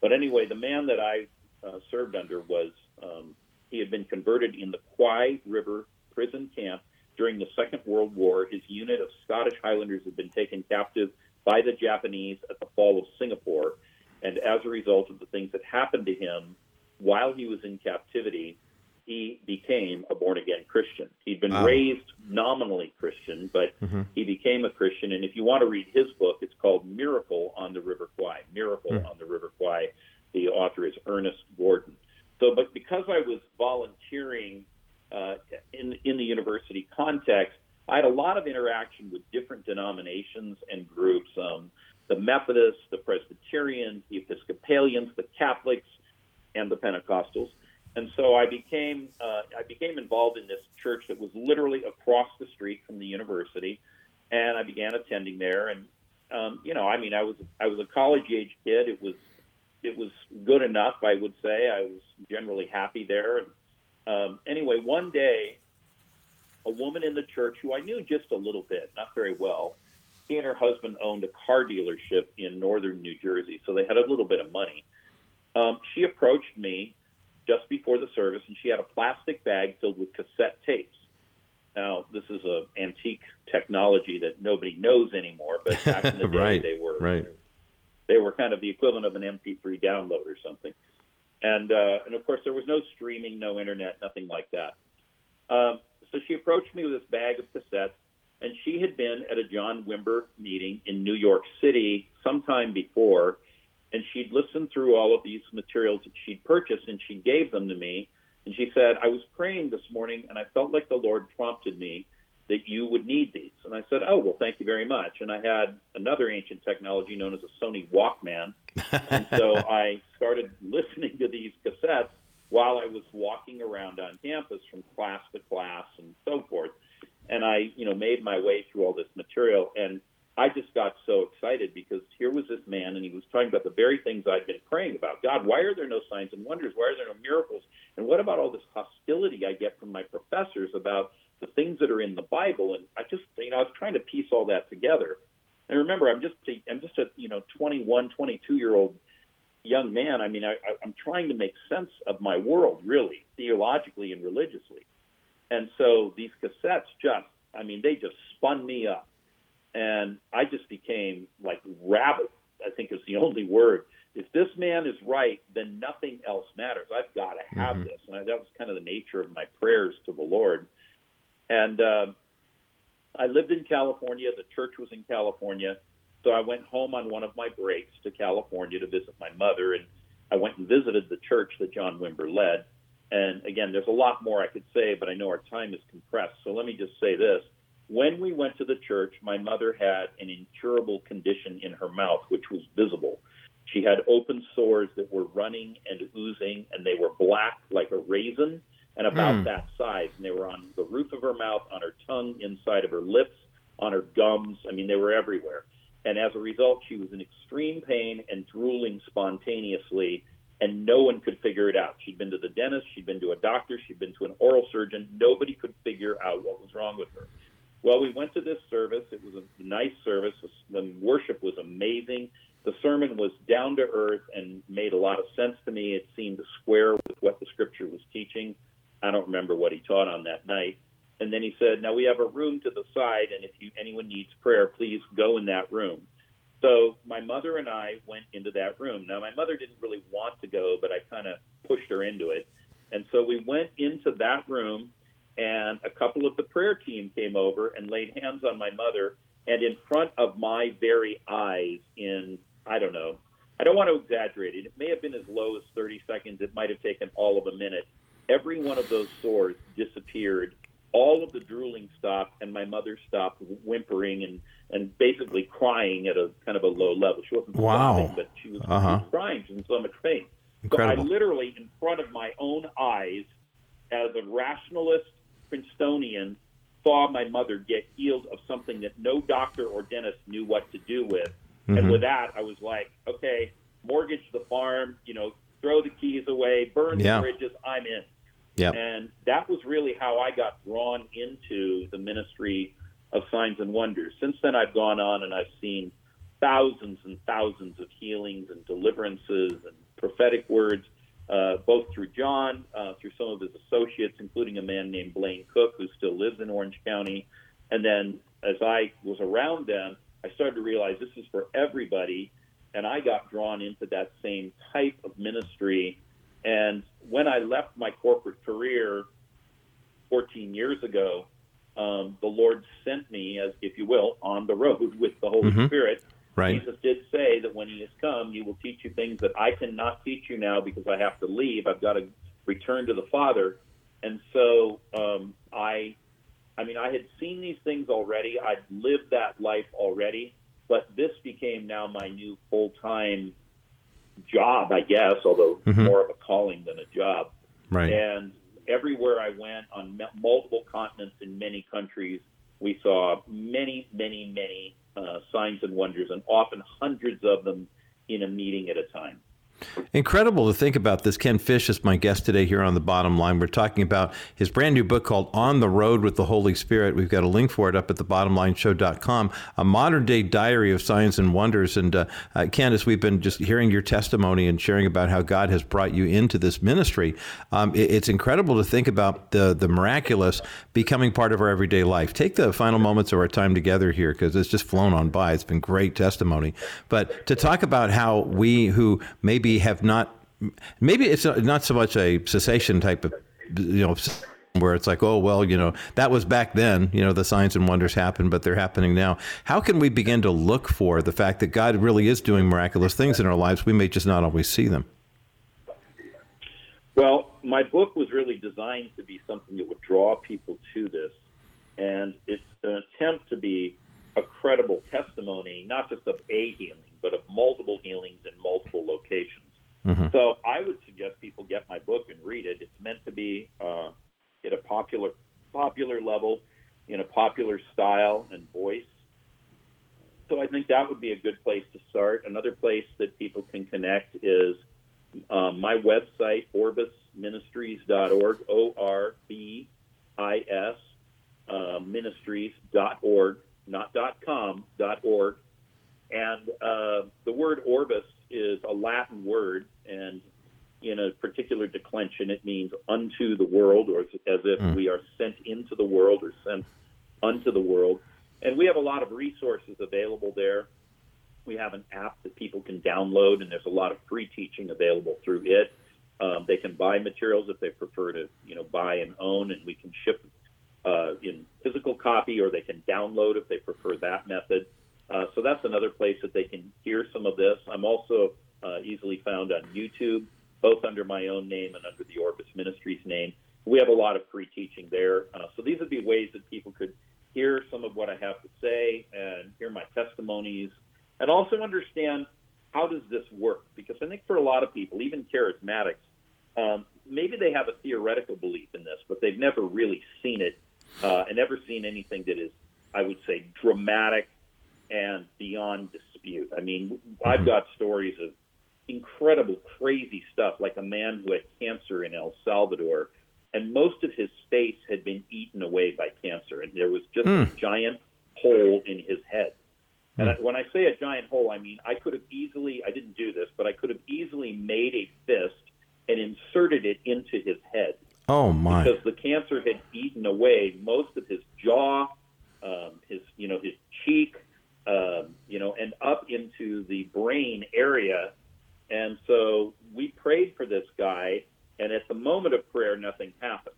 But anyway, the man that I uh, served under was um, he had been converted in the Kwai River prison camp during the Second World War. His unit of Scottish Highlanders had been taken captive by the Japanese at the fall of Singapore. And as a result of the things that happened to him while he was in captivity, he became a born again Christian. He'd been wow. raised nominally Christian, but mm-hmm. he became a Christian. And if you want to read his book, it's called Miracle on the River Kwai. Miracle mm. on the River Kwai. The author is Ernest Gordon. So, but because I was volunteering uh, in in the university context, I had a lot of interaction with different denominations and groups. Um, the Methodists, the Presbyterians, the Episcopalians, the Catholics, and the Pentecostals. And so I became uh, I became involved in this church that was literally across the street from the university, and I began attending there. And um, you know, I mean, I was I was a college age kid. It was it was good enough, I would say. I was generally happy there. And um, anyway, one day, a woman in the church who I knew just a little bit, not very well, she and her husband owned a car dealership in northern New Jersey, so they had a little bit of money. Um, she approached me just before the service, and she had a plastic bag filled with cassette tapes. Now, this is a antique technology that nobody knows anymore, but back in the day, right, they were right. They were kind of the equivalent of an MP3 download or something. And uh, and of course, there was no streaming, no internet, nothing like that. Um, so she approached me with this bag of cassettes, and she had been at a John Wimber meeting in New York City sometime before, and she'd listened through all of these materials that she'd purchased, and she gave them to me. And she said, I was praying this morning, and I felt like the Lord prompted me that you would need these. And I said, Oh, well, thank you very much. And I had another ancient technology known as a Sony Walkman. and so I started listening to these cassettes while I was walking around on campus from class to class and so forth. And I, you know, made my way through all this material. And I just got so excited because here was this man and he was talking about the very things I'd been praying about. God, why are there no signs and wonders? Why are there no miracles? And what about all this hostility I get from my professors about the things that are in the Bible. And I just, you know, I was trying to piece all that together. And remember, I'm just, a, I'm just a, you know, 21, 22 year old young man. I mean, I, I'm trying to make sense of my world, really, theologically and religiously. And so these cassettes just, I mean, they just spun me up. And I just became like rabid, I think is the only word. If this man is right, then nothing else matters. I've got to have mm-hmm. this. And I, that was kind of the nature of my prayers to the Lord. And uh, I lived in California. The church was in California. So I went home on one of my breaks to California to visit my mother. And I went and visited the church that John Wimber led. And again, there's a lot more I could say, but I know our time is compressed. So let me just say this. when we went to the church, my mother had an incurable condition in her mouth, which was visible. She had open sores that were running and oozing, and they were black like a raisin and about mm. that size. And they were on the roof of her mouth, on her tongue, inside of her lips, on her gums. I mean, they were everywhere. And as a result, she was in extreme pain and drooling spontaneously, and no one could figure it out. She'd been to the dentist, she'd been to a doctor, she'd been to an oral surgeon. Nobody could figure out what was wrong with her. Well, we went to this service. It was a nice service. The worship was amazing. The sermon was down to earth and made a lot of sense to me. It seemed to square with what the scripture was teaching. I don't remember what he taught on that night. And then he said, "Now we have a room to the side, and if you, anyone needs prayer, please go in that room." So my mother and I went into that room. Now my mother didn't really want to go, but I kind of pushed her into it. And so we went into that room, and a couple of the prayer team came over and laid hands on my mother. And in front of my very eyes, in I don't know, I don't want to exaggerate it. It may have been as low as 30 seconds. It might have taken all of a minute. Every one of those sores disappeared all of the drooling stopped, and my mother stopped whimpering and and basically crying at a kind of a low level. She wasn't wow. stopping, but she was, uh-huh. she was crying. She was in so much pain. Incredible. So I literally, in front of my own eyes, as a rationalist Princetonian, saw my mother get healed of something that no doctor or dentist knew what to do with. Mm-hmm. And with that, I was like, okay, mortgage the farm, you know, throw the keys away, burn yeah. the bridges. I'm in. Yep. And that was really how I got drawn into the ministry of signs and wonders. Since then, I've gone on and I've seen thousands and thousands of healings and deliverances and prophetic words, uh, both through John, uh, through some of his associates, including a man named Blaine Cook, who still lives in Orange County. And then as I was around them, I started to realize this is for everybody. And I got drawn into that same type of ministry and when I left my corporate career 14 years ago, um, the Lord sent me, as if you will, on the road with the Holy mm-hmm. Spirit. Right. Jesus did say that when He has come, He will teach you things that I cannot teach you now because I have to leave. I've got to return to the Father. And so um, I, I mean, I had seen these things already. I'd lived that life already, but this became now my new full time job, I guess, although mm-hmm. more of a calling than a job. Right. And everywhere I went on multiple continents in many countries, we saw many, many, many uh, signs and wonders, and often hundreds of them in a meeting at a time. Incredible to think about this. Ken Fish is my guest today here on the bottom line. We're talking about his brand new book called On the Road with the Holy Spirit. We've got a link for it up at the bottomlineshow.com, a modern day diary of signs and wonders. And uh, uh, Candace, we've been just hearing your testimony and sharing about how God has brought you into this ministry. Um, it, it's incredible to think about the, the miraculous becoming part of our everyday life. Take the final moments of our time together here because it's just flown on by. It's been great testimony. But to talk about how we who maybe maybe have not maybe it's not so much a cessation type of you know where it's like oh well you know that was back then you know the signs and wonders happened but they're happening now. How can we begin to look for the fact that god really is doing miraculous things in our lives? We may just not always see them. Well my book was really designed to be something that would draw people to this and it's an attempt to be a credible testimony not just of a healing but of multiple healings in multiple locations. Mm-hmm. So I would suggest people get my book and read it. It's meant to be uh, at a popular popular level, in a popular style and voice. So I think that would be a good place to start. Another place that people can connect is um, my website, orbisministries.org, O R B I S uh, ministries.org, not .com, .org. And uh, the word orbis is a Latin word, and in a particular declension, it means unto the world, or as if mm. we are sent into the world or sent unto the world. And we have a lot of resources available there. We have an app that people can download, and there's a lot of free teaching available through it. Um, they can buy materials if they prefer to, you know, buy and own, and we can ship uh, in physical copy, or they can download if they prefer that method. Uh, so that's another place that they can hear some of this. I'm also uh, easily found on YouTube, both under my own name and under the Orbis Ministries name. We have a lot of free teaching there. Uh, so these would be ways that people could hear some of what I have to say and hear my testimonies, and also understand how does this work? Because I think for a lot of people, even charismatics, um, maybe they have a theoretical belief in this, but they've never really seen it uh, and never seen anything that is, I would say, dramatic and beyond dispute. I mean, mm-hmm. I've got stories of incredible, crazy stuff, like a man who had cancer in El Salvador, and most of his face had been eaten away by cancer, and there was just mm. a hmm. giant hole in his head. And mm. I, when I say a giant hole, I mean I could have easily, I didn't do this, but I could have easily made a fist and inserted it into his head. Oh my! Because the cancer had eaten away most of his jaw, um, his you know his cheek, um, you know, and up into the brain area. And so we prayed for this guy, and at the moment of prayer, nothing happened.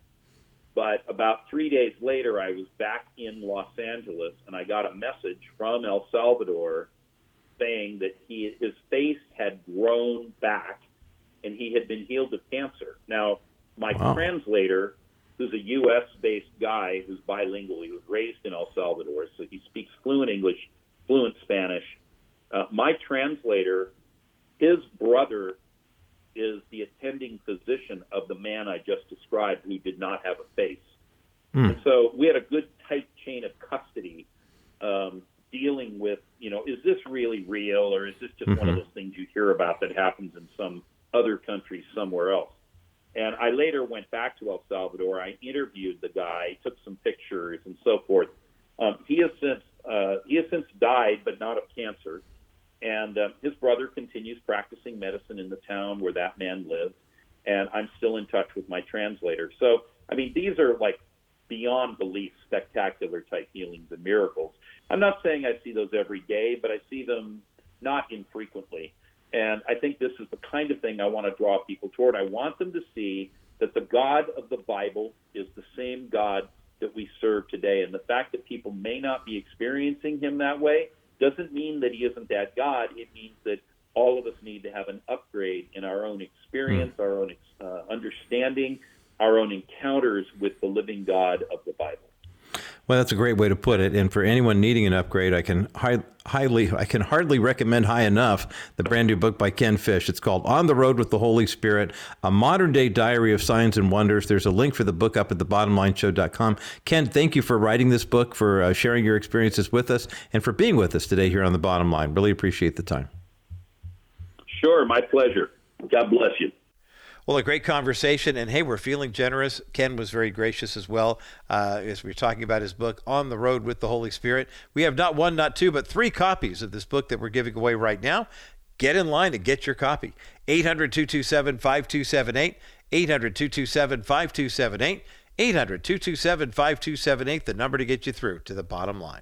But about three days later, I was back in Los Angeles, and I got a message from El Salvador saying that he his face had grown back, and he had been healed of cancer. Now, my wow. translator, who's a U.S. based guy who's bilingual, he was raised in El Salvador, so he speaks fluent English, fluent Spanish. Uh, my translator, his brother is the attending physician of the man I just described who did not have a face. Mm. And so we had a good tight chain of custody um, dealing with, you know, is this really real or is this just mm-hmm. one of mm-hmm. those things you hear about that happens in some other country somewhere else? And I later went back to El Salvador. I interviewed the guy, took some pictures and so forth. Um, he has since uh, he has since died, but not of cancer. And um, his brother continues practicing medicine in the town where that man lived. And I'm still in touch with my translator. So, I mean, these are like beyond belief, spectacular type healings and miracles. I'm not saying I see those every day, but I see them not infrequently. And I think this is the kind of thing I want to draw people toward. I want them to see that the God of the Bible is the same God that we serve today. And the fact that people may not be experiencing him that way doesn't mean that he isn't that God. It means that all of us need to have an upgrade in our own experience, mm. our own uh, understanding, our own encounters with the living God of the Bible. Well, that's a great way to put it. And for anyone needing an upgrade, I can high, highly, I can hardly recommend high enough the brand new book by Ken Fish. It's called On the Road with the Holy Spirit: A Modern Day Diary of Signs and Wonders. There's a link for the book up at the thebottomlineshow.com. Ken, thank you for writing this book, for uh, sharing your experiences with us, and for being with us today here on the Bottom Line. Really appreciate the time. Sure, my pleasure. God bless you. Well, a great conversation. And hey, we're feeling generous. Ken was very gracious as well uh, as we were talking about his book, On the Road with the Holy Spirit. We have not one, not two, but three copies of this book that we're giving away right now. Get in line and get your copy. 800 227 5278. 800 227 5278. 800 227 5278, the number to get you through to the bottom line.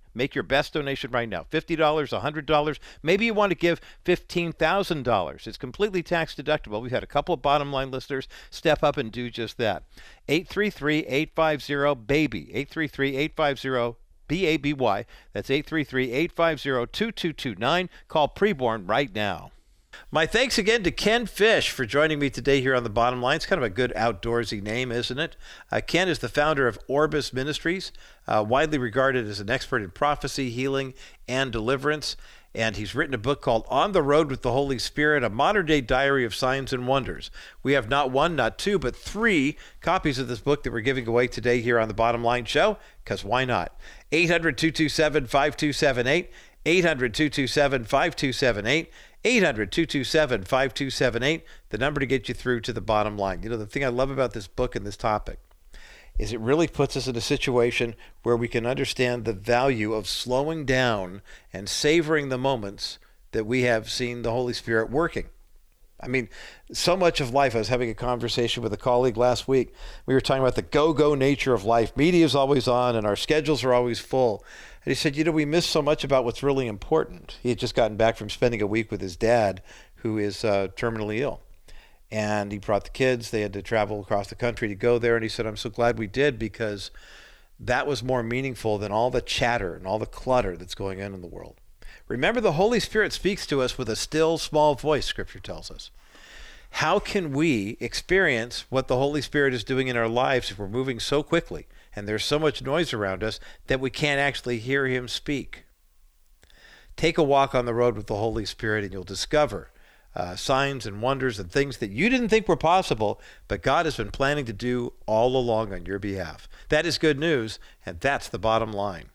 Make your best donation right now $50, $100. Maybe you want to give $15,000. It's completely tax deductible. We've had a couple of bottom line listeners step up and do just that. 833 850 BABY. 833 850 B A B Y. That's 833 850 2229. Call Preborn right now. My thanks again to Ken Fish for joining me today here on the bottom line. It's kind of a good outdoorsy name, isn't it? Uh, Ken is the founder of Orbis Ministries, uh, widely regarded as an expert in prophecy, healing, and deliverance. And he's written a book called On the Road with the Holy Spirit, a modern day diary of signs and wonders. We have not one, not two, but three copies of this book that we're giving away today here on the Bottom Line Show, because why not? 800 227 5278. 800 227 5278. 800 227 5278, the number to get you through to the bottom line. You know, the thing I love about this book and this topic is it really puts us in a situation where we can understand the value of slowing down and savoring the moments that we have seen the Holy Spirit working. I mean, so much of life. I was having a conversation with a colleague last week. We were talking about the go go nature of life. Media is always on and our schedules are always full. And he said, You know, we miss so much about what's really important. He had just gotten back from spending a week with his dad, who is uh, terminally ill. And he brought the kids. They had to travel across the country to go there. And he said, I'm so glad we did because that was more meaningful than all the chatter and all the clutter that's going on in the world. Remember, the Holy Spirit speaks to us with a still small voice, Scripture tells us. How can we experience what the Holy Spirit is doing in our lives if we're moving so quickly and there's so much noise around us that we can't actually hear Him speak? Take a walk on the road with the Holy Spirit and you'll discover uh, signs and wonders and things that you didn't think were possible, but God has been planning to do all along on your behalf. That is good news, and that's the bottom line.